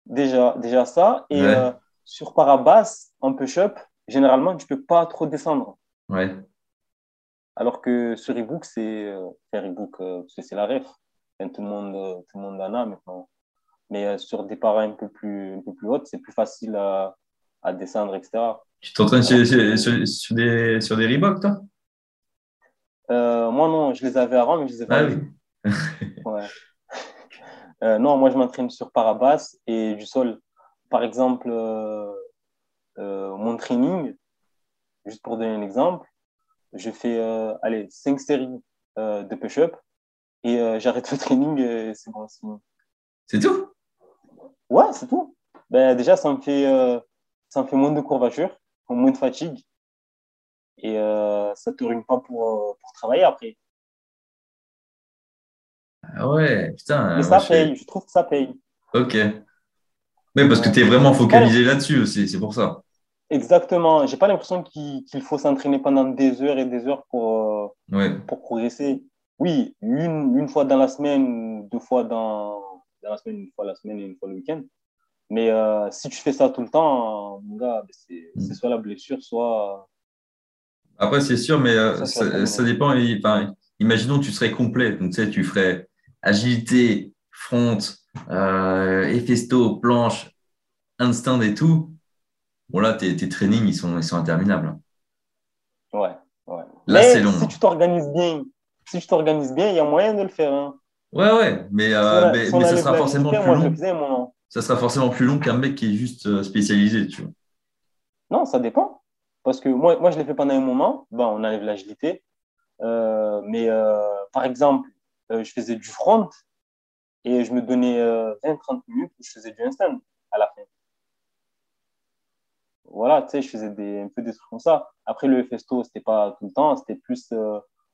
Déjà, déjà ça. Et Ouais. euh, sur parabasse, en push-up, généralement, tu peux pas trop descendre. Ouais. Alors que sur Ebook, c'est euh, Ebook, euh, parce que c'est la ref. Enfin, tout, le monde, euh, tout le monde en a maintenant. Mais euh, sur des paras un peu plus, un peu plus hautes, c'est plus facile à, à descendre, etc. Tu t'entraînes sur, des, sur des Reebok, toi? Euh, moi, non, je les avais avant, mais je les ai Ah vendus. oui. Ouais. [LAUGHS] Euh, non, moi, je m'entraîne sur parabasse et du sol. Par exemple, euh, mon training, juste pour donner un exemple, je fais allez, 5 séries de push-up et j'arrête le [LAUGHS] training et c'est bon. c'est bon. C'est tout? Ouais, c'est tout. Ben, déjà, ça me fait, euh, ça me fait moins de courbatures, moins de fatigue et euh, ça te ruine pas pour, euh, pour travailler après. Ah ouais, putain. Mais ça je paye, je trouve que ça paye. Ok. Mais parce que tu es vraiment focalisé là-dessus aussi, c'est pour ça. Exactement. J'ai pas l'impression qu'il faut s'entraîner pendant des heures et des heures pour, euh, Ouais. pour progresser. Oui, une, une fois dans la semaine, deux fois dans, dans la semaine, une fois la semaine et une fois le week-end. Mais euh, si tu fais ça tout le temps, mon gars, ben, c'est Mm. c'est soit la blessure, soit. Après, c'est sûr, mais euh, Ça, dépend. Enfin, imaginons que tu serais complet. Donc, tu sais, tu ferais agilité, front, euh, efesto, planche, handstand et tout. Bon, là, tes, tes trainings, ils sont, ils sont interminables. Ouais, ouais. Là, c'est long. si tu t'organises bien, si tu t'organises bien, il y a moyen de le faire. Hein. Ouais, ouais, mais, euh, mais, ça sera forcément plus long. faisais. Ça sera forcément plus long qu'un mec qui est juste euh, spécialisé, tu vois. Non, ça dépend. Parce que moi, moi je l'ai fait pendant un moment. Bon, on enlève l'agilité. Euh, mais euh, par exemple, je faisais du front et je me donnais euh, 20-30 minutes où je faisais du handstand à la fin. voilà, tu sais, je faisais des, un peu des trucs comme ça. Après, le festo, c'était pas tout le temps, c'était plus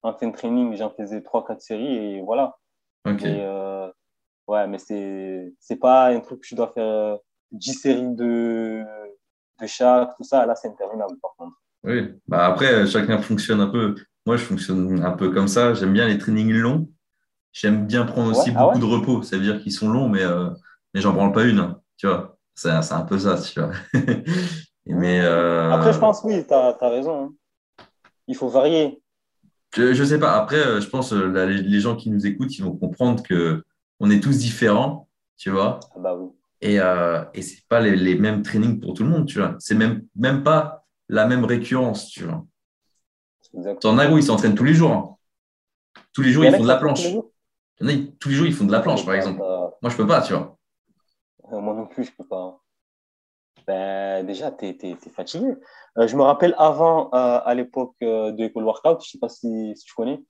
en fin de training, j'en faisais 3-4 séries et voilà. Mais, euh, ouais, mais c'est, c'est pas un truc que je dois faire 10 séries de, de chaque, tout ça. Là, c'est interminable, par contre. Oui, bah après, chacun fonctionne un peu. Moi, je fonctionne un peu comme ça. J'aime bien les trainings longs. J'aime bien prendre aussi Ouais, ah beaucoup ouais de repos. Ça veut dire qu'ils sont longs, mais, euh, mais j'en branle pas une. hein, tu vois, c'est c'est un peu ça, tu vois. [LAUGHS] Mais euh, Après, je pense, oui, tu as, raison. hein. Il faut varier. Je, je sais pas. Après, euh, je pense euh, là, les, gens qui nous écoutent, ils vont comprendre que on est tous différents, tu vois. Ah bah oui. Et, euh, et c'est pas les, les mêmes trainings pour tout le monde, tu vois. C'est même, même pas la même récurrence, tu vois. Exactement. T'en as où ils s'entraînent tous les jours. hein. Tous les jours, ils font de la planche. tous les jours Il y en a, ils- tous les jours, ils font de la planche, par exemple. Euh, Moi, je peux pas, tu vois. euh, moi non plus, je peux pas. Ben, déjà, tu es, fatigué. Euh, je me rappelle avant, euh, à l'époque euh, de École Workout, je sais pas si, si tu connais,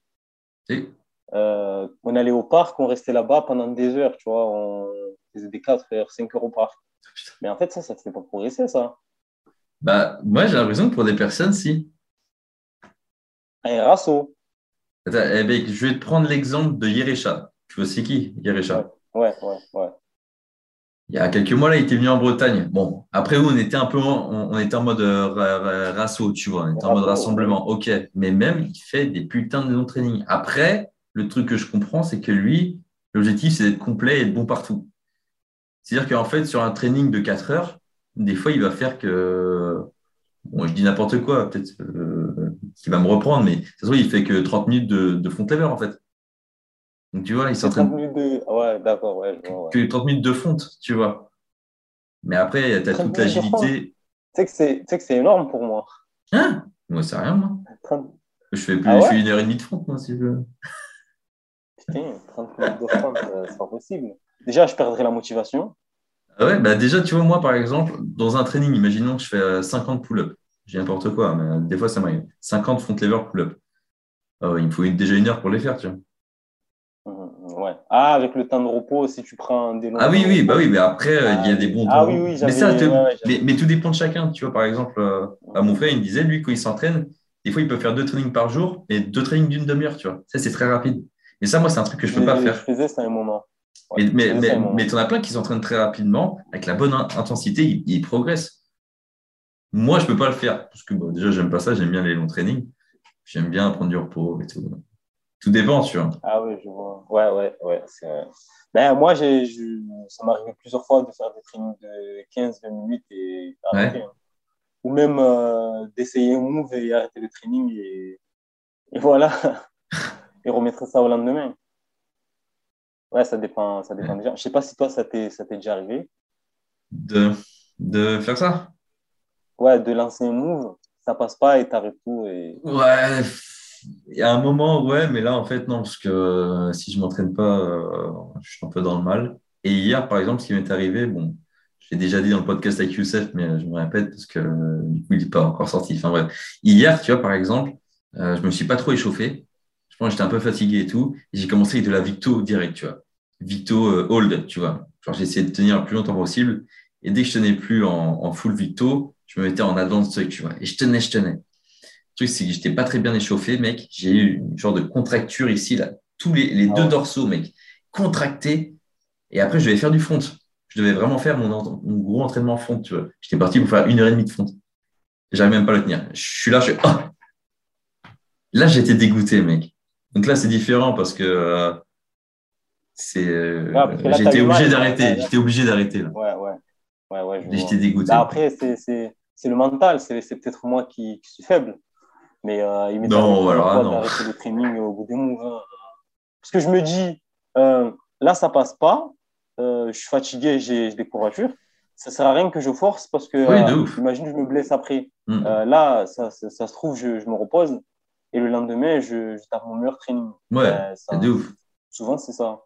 Si. on allait au parc, on restait là-bas pendant des heures, tu vois, on faisait des 4 heures, 5 heures au parc. Mais en fait, ça, ça te fait pas progresser, ça. Bah, moi, j'ai l'impression que pour des personnes, si. Un rasso. Attends, eh ben, je vais te prendre l'exemple de Yerecha. Tu vois, c'est qui, Yerecha Ouais, ouais, ouais. Il y a quelques mois, là, il était venu en Bretagne. Bon, après, on était un peu en, on, on était en mode euh, ra- ra- rasso, tu vois. On était en mode rassemblement. OK. Mais même, il fait des putains de longs trainings. Après, le truc que je comprends, c'est que lui, l'objectif, c'est d'être complet et de bon partout. C'est-à-dire qu'en fait, sur un training de 4 heures, des fois, il va faire que. Bon, je dis n'importe quoi, peut-être euh, qu'il va me reprendre, mais de toute façon, il fait que 30 minutes de, de front lever, en fait. Donc, tu vois, il C'est s'entraîne 30 minutes de... Ouais, d'accord, ouais, je vois, ouais. que 30 minutes de fonte, tu vois. Mais après, tu as 30 toute fonte. l'agilité. Tu sais que c'est énorme pour moi. Hein? Moi, c'est rien, moi. 30... Je fais, plus, Ah ouais? je fais une heure et demie de fonte, moi, si je veux. Putain, 30 minutes de front, euh, c'est pas possible. Déjà, je perdrais la motivation. Ah ouais, bah déjà, tu vois, moi, par exemple, dans un training, imaginons que je fais euh, 50 pull-up. J'ai n'importe quoi, mais euh, des fois, ça m'arrive. 50 front lever pull-up. Ah il me faut déjà une heure pour les faire, tu vois. Mhm, Ouais. Ah, avec le temps de repos, si tu prends des longs Ah oui, oui, bah oui, mais après, euh, il y a des bons Ah temps. oui, oui, mais, ça, te- ouais, mais, mais tout dépend de chacun. Tu vois, par exemple, euh, à mon frère, il me disait, lui, quand il s'entraîne, des fois, il peut faire deux trainings par jour, et deux trainings d'une demi-heure, tu vois. Ça, c'est très rapide. Mais ça, moi, c'est un truc que je peux pas Je faire. faisais ça à un moment. Ouais, Mais, je mais, faisais mais, mais tu en as plein qui s'entraînent très rapidement, avec la bonne in- intensité, ils, ils progressent. Moi, je peux pas le faire, parce que bon, déjà, j'aime pas ça, j'aime bien les longs trainings. J'aime bien prendre du repos et tout. Tout dépend, tu vois. Ah oui, je vois. Ouais, ouais, ouais. Ben, moi, j'ai, je- ça m'est arrivé plusieurs fois de faire des trainings de 15-20 minutes et arrêter. hein. Ou même euh, d'essayer un move et arrêter le training et, et voilà. [LAUGHS] et remettre ça au lendemain. Ouais, ça dépend, ça dépend des gens. Je sais pas si toi, ça t'est, ça t'est déjà arrivé. De, de faire ça? Ouais, de lancer un move, ça passe pas et t'arrêtes tout. Et... Ouais, il y a un moment, ouais, mais là, en fait, non, parce que euh, si je m'entraîne pas, euh, je suis un peu dans le mal. Et hier, par exemple, ce qui m'est arrivé, bon, je l'ai déjà dit dans le podcast avec Youssef, mais je me répète parce que du coup, il n'est pas encore sorti. Enfin bref, hier, tu vois, par exemple, euh, je me suis pas trop échauffé. Je pense que j'étais un peu fatigué et tout. Et j'ai commencé avec de la Victo direct, tu vois. Victo euh, hold, tu vois. J'ai essayé de tenir le plus longtemps possible. Et dès que je tenais plus en, full Victo, je me mettais en advanced tu vois. Et je tenais, je tenais. Truc, c'est que j'étais pas très bien échauffé, mec. J'ai eu une genre de contracture ici, là. Tous les, les Ah deux dorsaux, mec, contractés. Et après, je devais faire du front. Je devais vraiment faire mon, gros entraînement front, tu vois. J'étais parti pour faire une heure et demie de front. J'arrive même pas à le tenir. Je suis là, je suis. Ah là, j'étais dégoûté, mec. Donc là, c'est différent parce que euh, c'est. euh, Ouais, J'étais obligé d'arrêter. J'étais obligé d'arrêter, là. Ouais, ouais. Ouais, ouais. J'étais dégoûté. Bah, après, c'est, le mental. C'est, c'est peut-être moi qui, qui suis faible. Mais euh, il m'est Non, alors, non. d'arrêter le training au bout des moves. hein. Parce que je me dis, euh, là, ça passe pas. Euh, je suis fatigué, j'ai, des courbatures. Ça sert à rien que je force parce que, Oui, euh, imagine, je me blesse après. Mm. Là, ça, ça, ça se trouve, je, je me repose. Et le lendemain, je, je tape mon meilleur training. ouais, ça- c'est de ouf. souvent, c'est ça.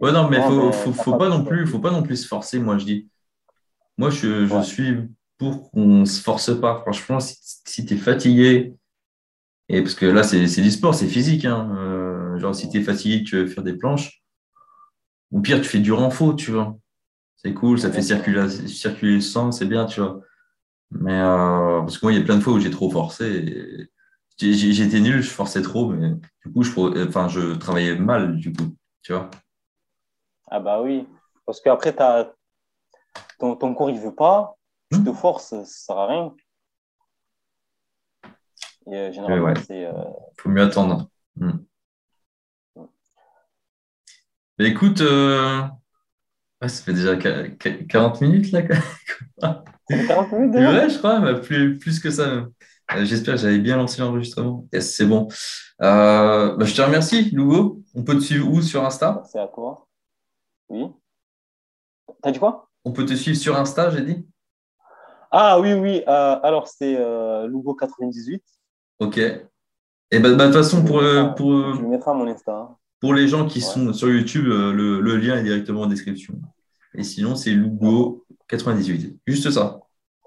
Ouais, non, mais Non, faut, faut, pas non plus, faut pas non plus se forcer, moi, je dis. Moi, je, je Ouais. suis pour qu'on se force pas. Franchement, si, si tu es fatigué, et parce que là, c'est du sport, c'est physique. Hein. Euh, genre, si tu es fatigué, tu veux faire des planches, ou pire, tu fais du renfort, tu vois. C'est cool, ça fait circuler, circuler le sang, c'est bien, tu vois. Mais euh, parce que moi, il y a plein de fois où j'ai trop forcé. J'étais nul, je forçais trop, mais du coup, je, enfin, je travaillais mal, du coup, tu vois. Ah bah oui, parce qu'après, ton, ton corps, il veut pas, tu te hmm. forces, ça sert à rien. Et, euh, c'est... Euh... faut mieux attendre. Hmm. Mais écoute, euh... ça fait déjà 40 minutes là. 40 minutes déjà Ouais, je crois, plus, plus que ça même. J'espère que j'avais bien lancé l'enregistrement. Yes, c'est bon. Euh, bah, je te remercie, Lugo. On peut te suivre où sur Insta? C'est à toi. Oui. T'as dit quoi? On peut te suivre sur Insta, j'ai dit? Ah oui, oui. Euh, alors, c'est Lugo98. Ok. Et bah, bah, de toute façon, pour, mon Insta. Hein. Pour les gens qui sont sur YouTube, le, le, lien est directement en description. Et sinon, c'est Lugo98. Juste ça.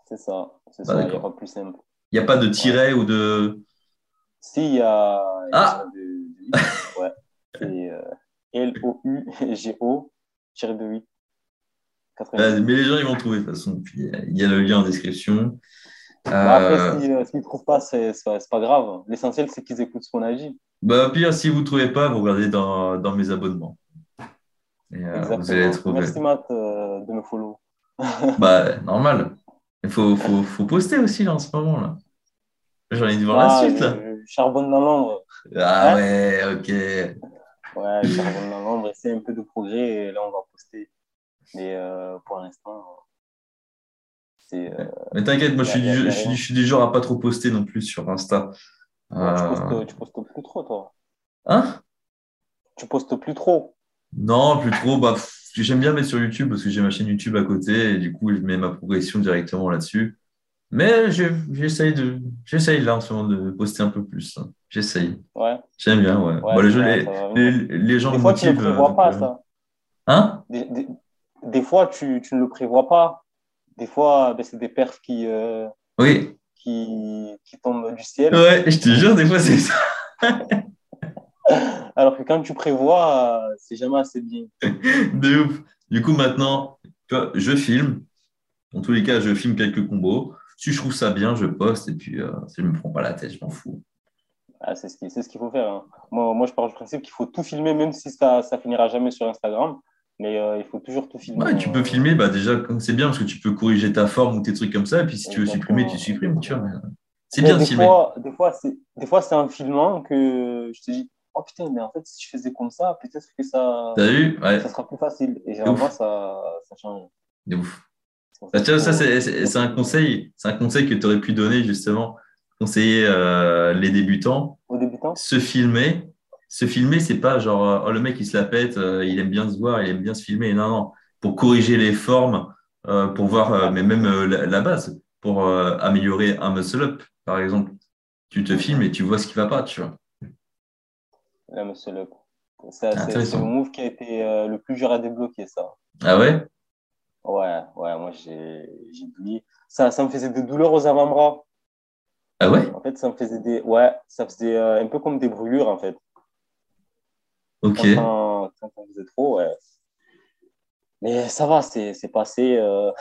C'est ça. C'est ça. Il n'y a pas plus simple. Il n'y a pas de tiret ou de. Si, il y a. Ah [LAUGHS] Ouais. C'est euh, L-O-U-G-O, tiré de 8. mais les gens, ils vont trouver de toute façon. Puis, il y a le lien en description. Après, euh, s'ils ne trouvent pas, c'est pas grave. L'essentiel, c'est qu'ils écoutent ce qu'on a dit. Bah, pire, si vous ne trouvez pas, vous regardez dans, dans mes abonnements. Et, euh, vous allez trouver. Merci, Matt, de me follow. [LAUGHS] bah, normal. Il faut, faut, faut, poster aussi là en ce moment. là. J'ai envie de voir la ah, suite. Là. charbonne dans l'ombre. Ah ouais, ok. Ouais, charbonne dans l'ombre, essaie un peu de progrès et là on va poster. Mais euh, pour l'instant, Euh, Mais t'inquiète, moi je suis, du, je, suis, je suis, du genre à pas trop poster non plus sur Insta. Euh... Tu, postes, tu postes plus trop, toi. Hein? Tu postes plus trop. Non, plus trop. Bah, J'aime bien mettre sur YouTube parce que j'ai ma chaîne YouTube à côté et du coup, je mets ma progression directement là-dessus. Mais j'essaye de, j'essaye là en ce moment de poster un peu plus. J'essaye. Ouais. J'aime bien, ouais. les, les, les, gens des fois, tu ne le prévois pas, euh, ça. Hein? Des, des, fois, tu, tu, ne le prévois pas. Des fois, ben, c'est des perfs qui, euh, oui. qui, qui tombent du ciel. Ouais, je te jure, des fois, c'est ça. [LAUGHS] Alors que quand tu prévois, c'est jamais assez bien. [LAUGHS] De ouf. Du coup, maintenant, je filme. En tous les cas, je filme quelques combos. Si je trouve ça bien, je poste et puis euh, si je ne me prends pas la tête, je m'en fous. Ah, c'est ce qu'il faut faire. Hein. Moi, moi, je pars du principe qu'il faut tout filmer, même si ça ne finira jamais sur Instagram. Mais euh, il faut toujours tout filmer. Ouais, tu peux filmer, bah, déjà, c'est bien parce que tu peux corriger ta forme ou tes trucs comme ça. Et puis si tu veux supprimer, tu supprimes. Tu vois, c'est bien de filmer. Fois, des fois, c'est un filmant que je te dis oh putain, mais en fait, si je faisais comme ça, peut-être que ça, ça sera plus facile. Et généralement, ça, ça change. De ouf. Bah, ça, c'est un conseil, c'est un conseil que tu aurais pu donner justement, conseiller euh, les débutants. Aux débutants? Se filmer. Se filmer, c'est pas genre, oh, le mec, il se la pète, euh, il aime bien se voir, il aime bien se filmer. Non, non. Pour corriger les formes, euh, pour voir, mais même la, base, pour améliorer un muscle-up, par exemple. Tu te filmes et tu vois ce qui va pas, tu vois. Le. C'est le move qui a été euh, le plus dur à débloquer, ça. Ah ouais? Ouais, ouais, moi j'ai oublié. Ça, ça me faisait des douleurs aux avant-bras. Ah ouais? En fait, ça me faisait des. Ouais, ça faisait euh, un peu comme des brûlures, en fait. Ok. Quand, quand on faisait trop, ouais. Mais ça va, c'est passé. Euh...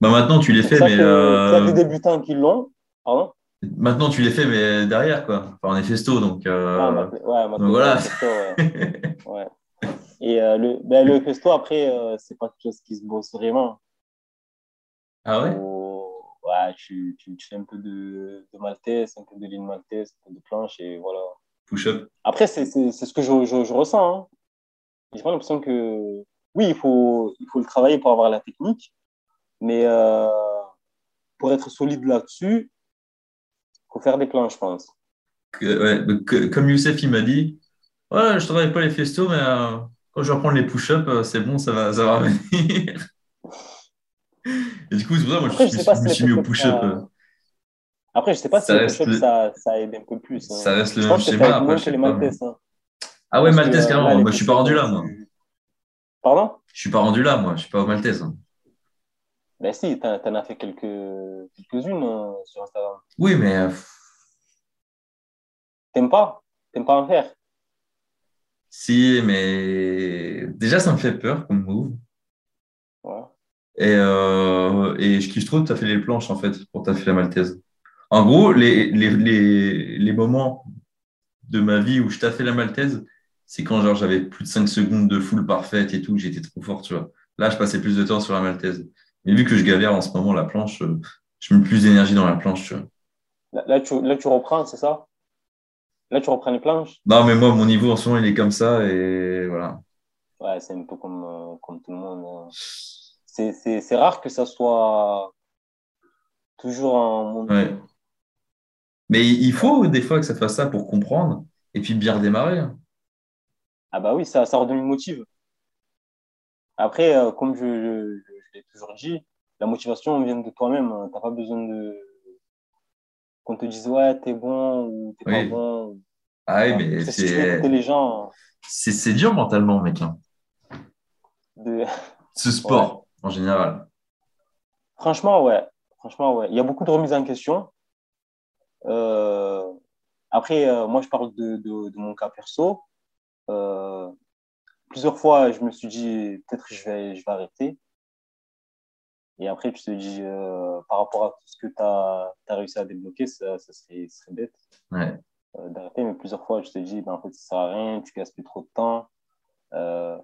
Bah maintenant, tu les fais, mais. Il y a des débutants qui l'ont. Pardon Maintenant, tu les fais, mais derrière, quoi. Enfin, on est festo, donc. Euh... Ouais, donc voilà. Festo, [LAUGHS] ouais. Et euh, le, ben, le festo, après, euh, c'est pas quelque chose qui se bosse vraiment. Ah ouais? Ouais, tu, tu, tu, fais un peu de, de maltese, un peu de ligne maltese, un peu de planche, et voilà. Push-up. Après, c'est ce que je, je, je ressens. Hein. J'ai pas l'impression que. Oui, il faut, il faut le travailler pour avoir la technique, mais euh, pour être solide là-dessus, faut faire des plans, je pense. comme Youssef, il m'a dit, ouais, je travaille pas les festos, mais euh, quand je vais reprendre les push-ups, euh, c'est bon, ça va, ça va [LAUGHS] revenir. Et du coup, c'est pour ça moi, je, je, me suis mis au push-up. Euh. Après, je sais pas si le ça, ça, aide un peu plus. Hein. Ça reste le même schéma. Après, je les Maltese, hein. Ah ouais, Maltese, carrément. moi, je suis pas rendu là, moi. Pardon? Je suis pas rendu là, moi. Je suis pas au Maltese. Hein. Ben si, tu en as fait quelques, quelques-unes hein, sur Instagram. Oui, mais. Euh, T'aimes pas? T'aimes pas en faire? Si, mais déjà, ça me fait peur comme move. Ouais. Et, euh, et je kiffe trop de taffer les planches, en fait, pour taffer la maltaise. En gros, les, les, les, les moments de ma vie où je taffais la maltaise, c'est quand genre j'avais plus de 5 secondes de full parfaite et tout, j'étais trop fort, tu vois. Là, je passais plus de temps sur la maltaise. Mais vu que je galère en ce moment, la planche, euh, je mets plus d'énergie dans la planche, tu vois. Là, là, tu, là, tu reprends, c'est ça? Là, tu reprends les planches? Non, mais moi, mon niveau en ce moment, il est comme ça et voilà. Ouais, c'est un peu comme, euh, comme tout le monde. hein. C'est- C'est c'est rare que ça soit toujours en monde. Ouais. Mais il faut des fois que ça fasse ça pour comprendre et puis bien redémarrer. hein. Ah bah oui, ça, ça redonne une motive. Après, euh, comme je, je, je- je l'ai toujours dit, la motivation vient de toi-même. hein. T'as pas besoin de qu'on te dise ouais, t'es bon ou t'es pas bon. Ah oui, mais si c'est les gens c'est c'est dur mentalement, mec. hein. de... [LAUGHS] Ce sport, en général. Franchement, ouais. Franchement, ouais. Il y a beaucoup de remises en question. Euh, Après, euh, moi, je parle de, de, de mon cas perso. Euh, Plusieurs fois, je me suis dit, peut-être je vais, je vais arrêter. Et après, tu te dis, euh, par rapport à tout ce que tu as, réussi à débloquer, ça, ça serait, bête Ouais. euh, d'arrêter. Mais plusieurs fois, je te dis, ben, en fait, ça sert à rien, tu gaspilles trop de temps. Euh,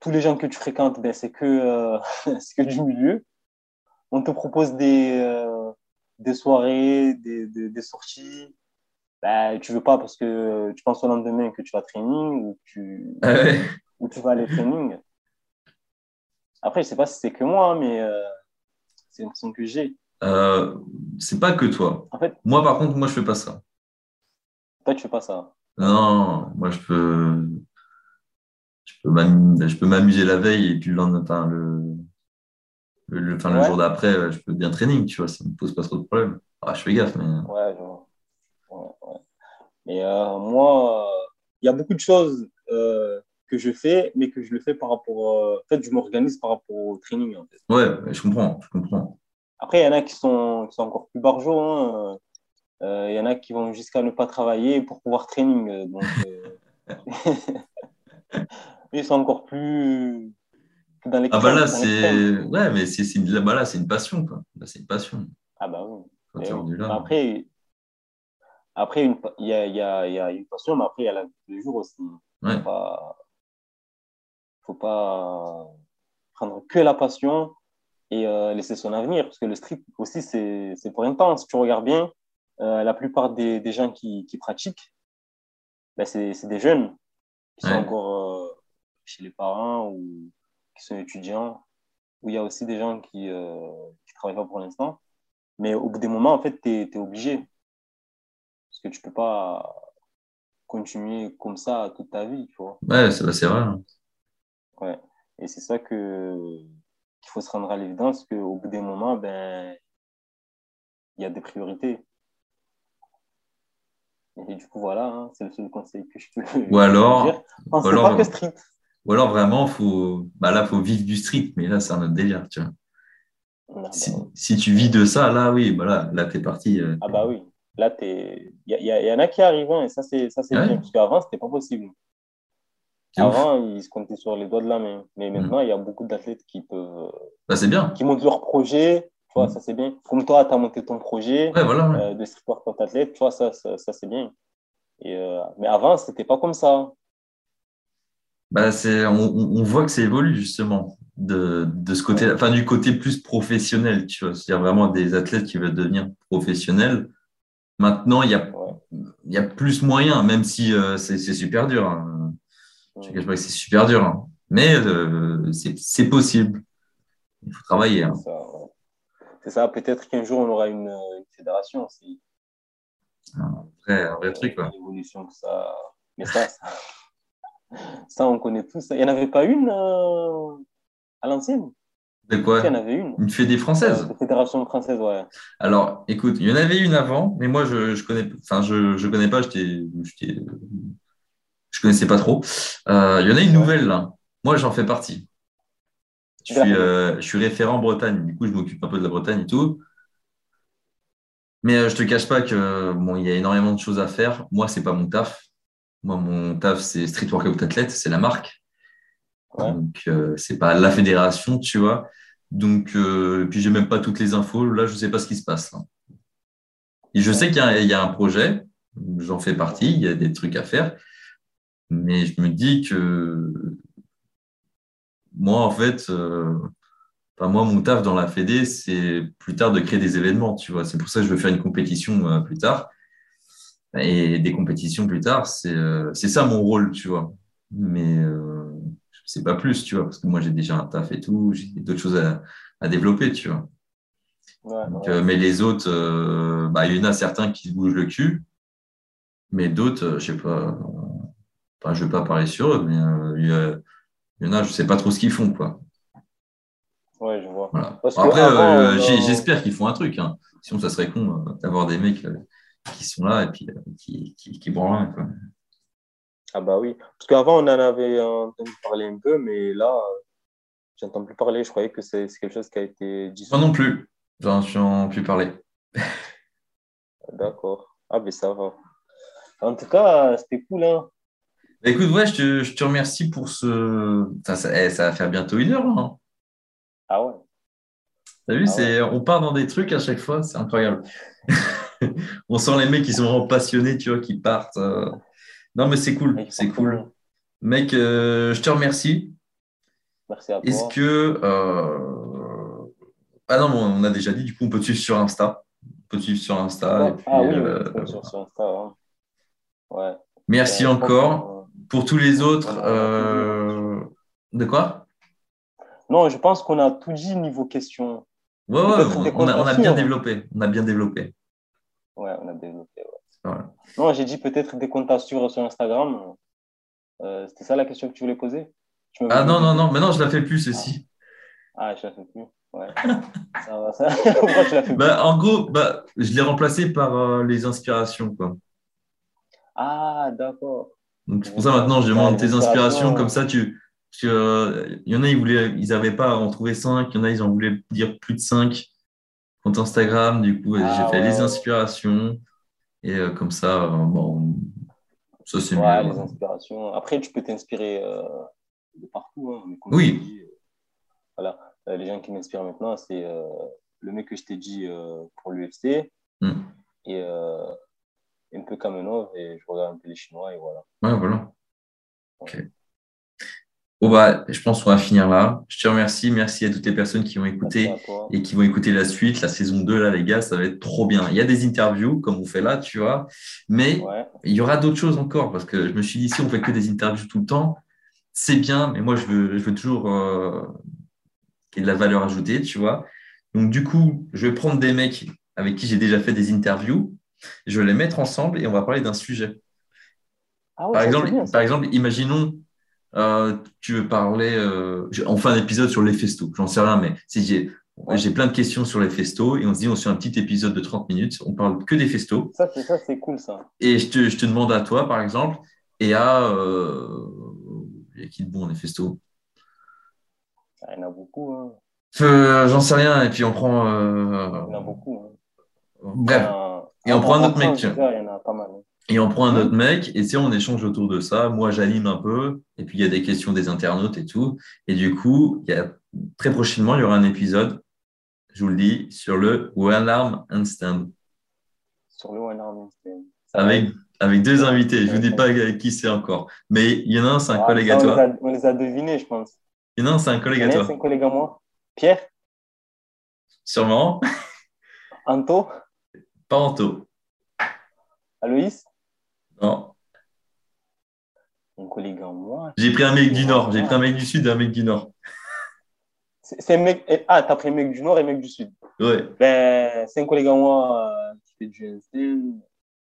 tous les gens que tu fréquentes, ben, c'est que, [LAUGHS] que du milieu. On te propose des, des soirées, des, des, des sorties. Ben, tu veux pas parce que tu penses au lendemain que tu vas training ou tu, Ah ouais. ou tu vas aller training. Après, je sais pas si c'est que moi, hein, mais euh, c'est l'impression que j'ai. Euh, c'est pas que toi. En fait, Moi, par contre, moi, je fais pas ça. toi, tu fais pas ça. Non, moi, je peux, je peux m'amuser la veille et puis le lendemain, le, le, enfin, le Ouais. jour d'après, je peux bien training, tu vois, ça me pose pas trop de problème. Ah, je fais gaffe, mais Ouais, vois. Ouais. Mais euh, moi, euh, il y a beaucoup de choses euh, que je fais, mais que je le fais par rapport. euh, En fait, je m'organise par rapport au training. En fait. ouais, je comprends, je comprends. Après, il y en a qui sont, qui sont encore plus barjots. hein. Euh, Il y en a qui vont jusqu'à ne pas travailler pour pouvoir training. euh, Donc, euh, [LAUGHS] [LAUGHS] ils sont encore plus dans les Ah bah là, c'est, ouais, mais c'est, là, bah là, c'est une passion, quoi. C'est une passion. Ah bah oui. Quand Mais t'es oui. rendu Mais là. Après, après une, il y a, il y, a, il y a une passion, mais après, il y a la vie de jours aussi. Ouais. Faut pas, faut pas prendre que la passion et euh, laisser son avenir. Parce que le street aussi, c'est c'est pour un temps. Si tu regardes bien, euh, la plupart des, des gens qui, qui pratiquent, ben c'est c'est des jeunes qui sont encore euh, chez les parents ou qui sont étudiants. Ou il y a aussi des gens qui ne travaillent pas pour l'instant. Mais au bout des moments, en fait, tu es, obligé. Parce que tu peux pas continuer comme ça toute ta vie, tu vois. Ouais, c'est, bah, vrai. hein. Ouais. Et c'est ça que qu'il faut se rendre à l'évidence qu'au bout des moments, ben, il y a des priorités. Et du coup, voilà, hein, c'est le seul conseil que je peux Ou alors- dire. C'est alors- pas que street. Ou alors vraiment, faut, bah là, faut vivre du street, mais là, c'est un autre délire, tu vois. Bah, Si, tu vis de ça, là, oui, bah là, là, t'es parti. euh, ah bah oui. Là, t'es... Il y, y y en a qui arrivent, hein, et ça, c'est, ça, c'est Ouais. bien. Parce qu'avant, c'était pas possible. ouf. Avant, ils se comptaient sur les doigts de la main. Mais Mm. maintenant, il y a beaucoup d'athlètes qui peuvent, Bah, c'est bien. qui montent leur projet. Tu vois, Mm. ça, c'est bien. Comme toi, tu as monté ton projet. Ouais, voilà. ouais. euh, de street workout athlète, tu vois, ça, ça, ça, c'est bien. Et, euh, mais avant, c'était pas comme ça. Bah, c'est, on, voit que ça évolue, justement, de, de ce côté, enfin, du côté plus professionnel, tu vois. C'est-à-dire vraiment des athlètes qui veulent devenir professionnels. Maintenant, il y a, y a plus moyen, même si euh, c'est, c'est super dur. hein. Je ne cache pas que c'est super dur. hein. Mais euh, c'est, c'est possible. Il faut travailler. hein. C'est ça, ouais. C'est ça. Peut-être qu'un jour, on aura une, une fédération aussi. Un vrai, un vrai truc, quoi. Une évolution, que ça. Mais ça, ça, ça, on connaît tous. Il n'y en avait pas une euh, à l'ancienne? De Il y quoi en avait une. Une fédé Euh, française? De fédération française, ouais. Alors, écoute, il y en avait une avant, mais moi, je, je connais, enfin, je, je connais pas, j'étais, je connaissais pas trop. Euh, il y en a une nouvelle, là. Moi, j'en fais partie. Je suis, euh, je suis référent Bretagne. Du coup, je m'occupe un peu de la Bretagne et tout. Mais euh, je te cache pas que, bon, il y a énormément de choses à faire. Moi, c'est pas mon taf. Moi, mon taf, c'est Street Workout Athlete, c'est la marque. Ouais. Donc, euh, c'est pas la fédération, tu vois. Donc, euh, puis j'ai même pas toutes les infos. Là, je sais pas ce qui se passe. Et je sais qu'il y, a- il y a un projet, j'en fais partie, il y a des trucs à faire, mais je me dis que moi, en fait, euh, enfin, moi, mon taf dans la Fédé, c'est plus tard de créer des événements, tu vois. C'est pour ça que je veux faire une compétition euh, plus tard. Et des compétitions plus tard, c'est euh, c'est ça mon rôle, tu vois. Mais euh, sais pas plus, tu vois, parce que moi, j'ai déjà un taf et tout, j'ai d'autres choses à, à développer, tu vois. Ouais, Donc, ouais. euh, mais les autres, euh, bah, il y en a certains qui se bougent le cul, mais d'autres, euh, je sais pas, enfin, je vais pas parler sur eux, mais il y, en a, je sais pas trop ce qu'ils font, quoi. Ouais, je vois. Voilà. Après, j'espère qu'ils font un truc, hein. Sinon, ça serait con d'avoir des mecs qui sont là et puis euh, qui, qui, qui branlent quoi. Ah bah oui. Parce qu'avant, on en avait entendu parler un peu, mais là, euh, j'entends plus parler. Je croyais que c'est quelque chose qui a été dit. Moi non plus, j'en suis en plus parler. [LAUGHS] D'accord. Ah, mais ça va. En tout cas, c'était cool, hein. Bah, écoute, ouais, je te, je te remercie pour ce. Ça, ça, eh, ça va faire bientôt une heure, hein. Ah ouais. T'as vu, Ah on part dans des trucs à chaque fois, c'est incroyable. [LAUGHS] [LAUGHS] on sent les mecs qui sont vraiment passionnés, tu vois, qui partent. euh. Non, mais c'est cool, c'est cool. Mec, euh, je te remercie. Merci à Est-ce toi. que. euh, Ah non, on a déjà dit, du coup, on peut te suivre sur Insta. On peut te suivre sur Insta. et puis, ah oui, euh, oui, bien sûr, sur Insta. hein. Ouais. Merci encore. Pour tous les autres. De quoi? Non, je pense qu'on a tout dit niveau questions. Ouais, on a, on a contacts, bien hein. développé. On a bien développé. Ouais, on a développé. ouais. Voilà. Non, j'ai dit peut-être des contacts sur, sur Instagram. Euh, C'était ça la question que tu voulais poser? Tu Ah non, non, non, maintenant je la fais plus, ceci. Ah, je la fais plus. Ouais. [LAUGHS] ça va, ça. [LAUGHS] Pourquoi tu la fais plus? Bah, en gros, bah, je l'ai remplacé par euh, les inspirations. Quoi. Ah, d'accord. Donc, c'est pour ça maintenant, je demande tes inspirations. Comme ça, tu. parce que, euh, Il y en a, ils voulaient, ils n'avaient pas à en trouver cinq. Il y en a, ils en voulaient dire plus de cinq. Compte Instagram, du coup, Ah, j'ai fait ouais, les inspirations. Et euh, comme ça, euh, bon, ça c'est Ouais, mieux. les inspirations. Après, tu peux t'inspirer euh, de partout. hein, Oui. dit, voilà. Les gens qui m'inspirent maintenant, c'est le mec que je t'ai dit pour l'UFC Hmm. et un peu Kamenov et je regarde un peu les Chinois et voilà. Ouais, voilà. Ok. Bon, bah, je pense qu'on va finir là. Je te remercie. Merci à toutes les personnes qui ont écouté. Et qui vont écouter la suite, la saison 2, là, les gars, ça va être trop bien. Il y a des interviews, comme on fait là, tu vois, mais Ouais. il y aura d'autres choses encore, parce que je me suis dit, si on fait que des interviews tout le temps, c'est bien, mais moi, je veux, je veux toujours euh, qu'il y ait de la valeur ajoutée, tu vois. Donc, du coup, je vais prendre des mecs avec qui j'ai déjà fait des interviews, je vais les mettre ensemble et on va parler d'un sujet. Ah ouais, Par exemple, bien, par exemple, imaginons, euh, tu veux parler, euh, on fait un épisode sur les festos, j'en sais rien, mais si j'ai j'ai plein de questions sur les festos et on se dit, on se fait un petit épisode de 30 minutes, on parle que des festos Ça, c'est ça, c'est cool, ça. et je te, je te demande à toi, par exemple, et à. euh, Il y a qui de bon les festos? Ah, Il y en a beaucoup. Hein. Euh, J'en sais rien, et puis on prend. euh, Il y en a beaucoup. Hein. Bref, Et on en- prend un autre mec, déjà, Il y en a pas mal. hein. Et on prend un autre mec, et sais, on échange autour de ça. Moi, j'anime un peu, et puis il y a des questions des internautes et tout. Et du coup, il y a, très prochainement, il y aura un épisode, je vous le dis, sur le One Arm Handstand. Sur le One Arm Handstand. Avec, avec deux invités. Je ne vous dis pas qui c'est encore. Mais il y en a un, c'est un Ah, collègue ça, à on toi. les a- On les a devinés, je pense. Il y en a un, c'est un collègue à C'est toi. un collègue à moi. Pierre? Sûrement. Anto? Pas Anto. Aloïs? Non. Un collègue à moi. J'ai pris un mec du Nord. J'ai pris un mec du Sud et un mec du Nord. C'est mec. eh, Ah, t'as pris un mec du Nord et un mec du Sud. Ouais. Ben, c'est un collègue à moi euh, qui fait du handstand.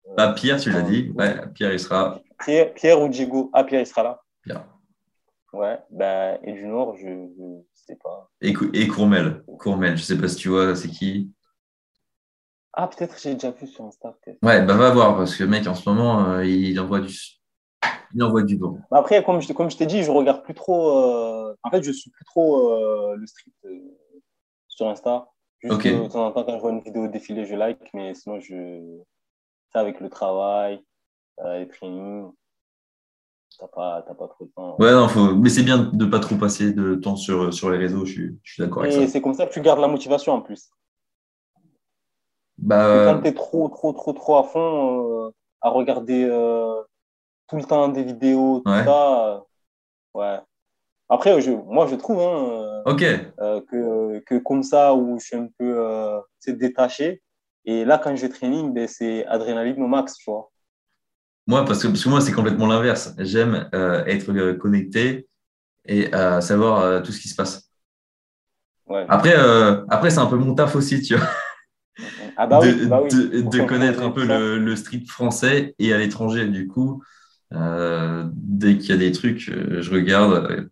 Euh, Bah, Pierre, tu l'as dit. Ouais, Pierre, il sera. Pierre, Pierre ou Diego Ah, Pierre, il sera là. Pierre. Ouais, ben, et du Nord, je ne sais pas. Et, et Courmel. Courmel, je sais pas si tu vois, c'est qui. Ah, peut-être j'ai déjà vu sur Insta. Ouais, bah va voir, parce que mec, en ce moment, euh, il envoie du. Il envoie du bon. Mais Après, comme je, comme je t'ai dit, je regarde plus trop. euh, En fait, je suis plus trop euh, le street euh, sur Insta. Juste Ok. euh, de temps en temps, quand je vois une vidéo défiler, je like, mais sinon, je. Ça avec le travail, euh, les trainings. t'as pas, pas trop de temps. Ouais, non, faut... mais c'est bien de pas trop passer de temps sur, sur les réseaux, je suis, je suis d'accord avec ça. Et c'est comme ça que tu gardes la motivation en plus. Bah, quand tu es trop, trop, trop, trop à fond euh, à regarder euh, tout le temps des vidéos, tout Ouais. ça, euh, ouais. Après, je, moi, je trouve hein, que, que comme ça, où je suis un peu détaché, et là, quand je training, ben, c'est adrénaline au max, tu vois. Moi, parce que, parce que moi, c'est complètement l'inverse. J'aime être connecté et savoir tout ce qui se passe. Ouais. Après, après c'est un peu mon taf aussi, tu vois, [LAUGHS] Ah bah de, bah oui. de, Pour de [LAUGHS] connaître un peu le, le street français et à l'étranger. Du coup, euh, dès qu'il y a des trucs, euh, je regarde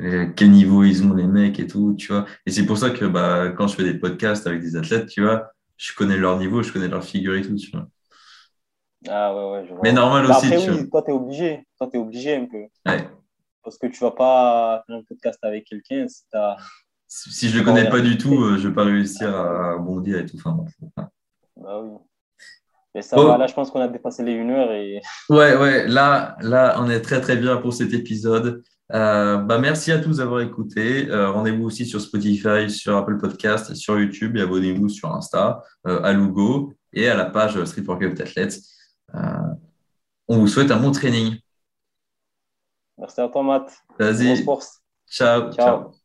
euh, quel niveau ils ont les mecs et tout, tu vois. Et c'est pour ça que bah, quand je fais des podcasts avec des athlètes, tu vois, je connais leur niveau, je connais leur figure et tout, tu vois. Ah ouais, ouais, je vois. Mais normal Bah aussi, après, tu oui, toi, t'es obligé. Toi, t'es obligé un peu. Ouais. Parce que tu vas pas faire un podcast avec quelqu'un si t'as. Si je le connais Ouais. pas du tout, euh, je vais pas réussir à rebondir et tout. Enfin. Bah oui. Mais ça Bon. va, là, je pense qu'on a dépassé les une heure et. [LAUGHS] Ouais, ouais, là, là, on est très, très bien pour cet épisode. Euh, bah, merci à tous d'avoir écouté. Euh, Rendez-vous aussi sur Spotify, sur Apple Podcast, sur YouTube et abonnez-vous sur Insta, à Lugo et à la page Street Workout Athlètes. Euh, on vous souhaite un bon training. Merci à toi, Matt. Vas-y, force. ciao. Ciao.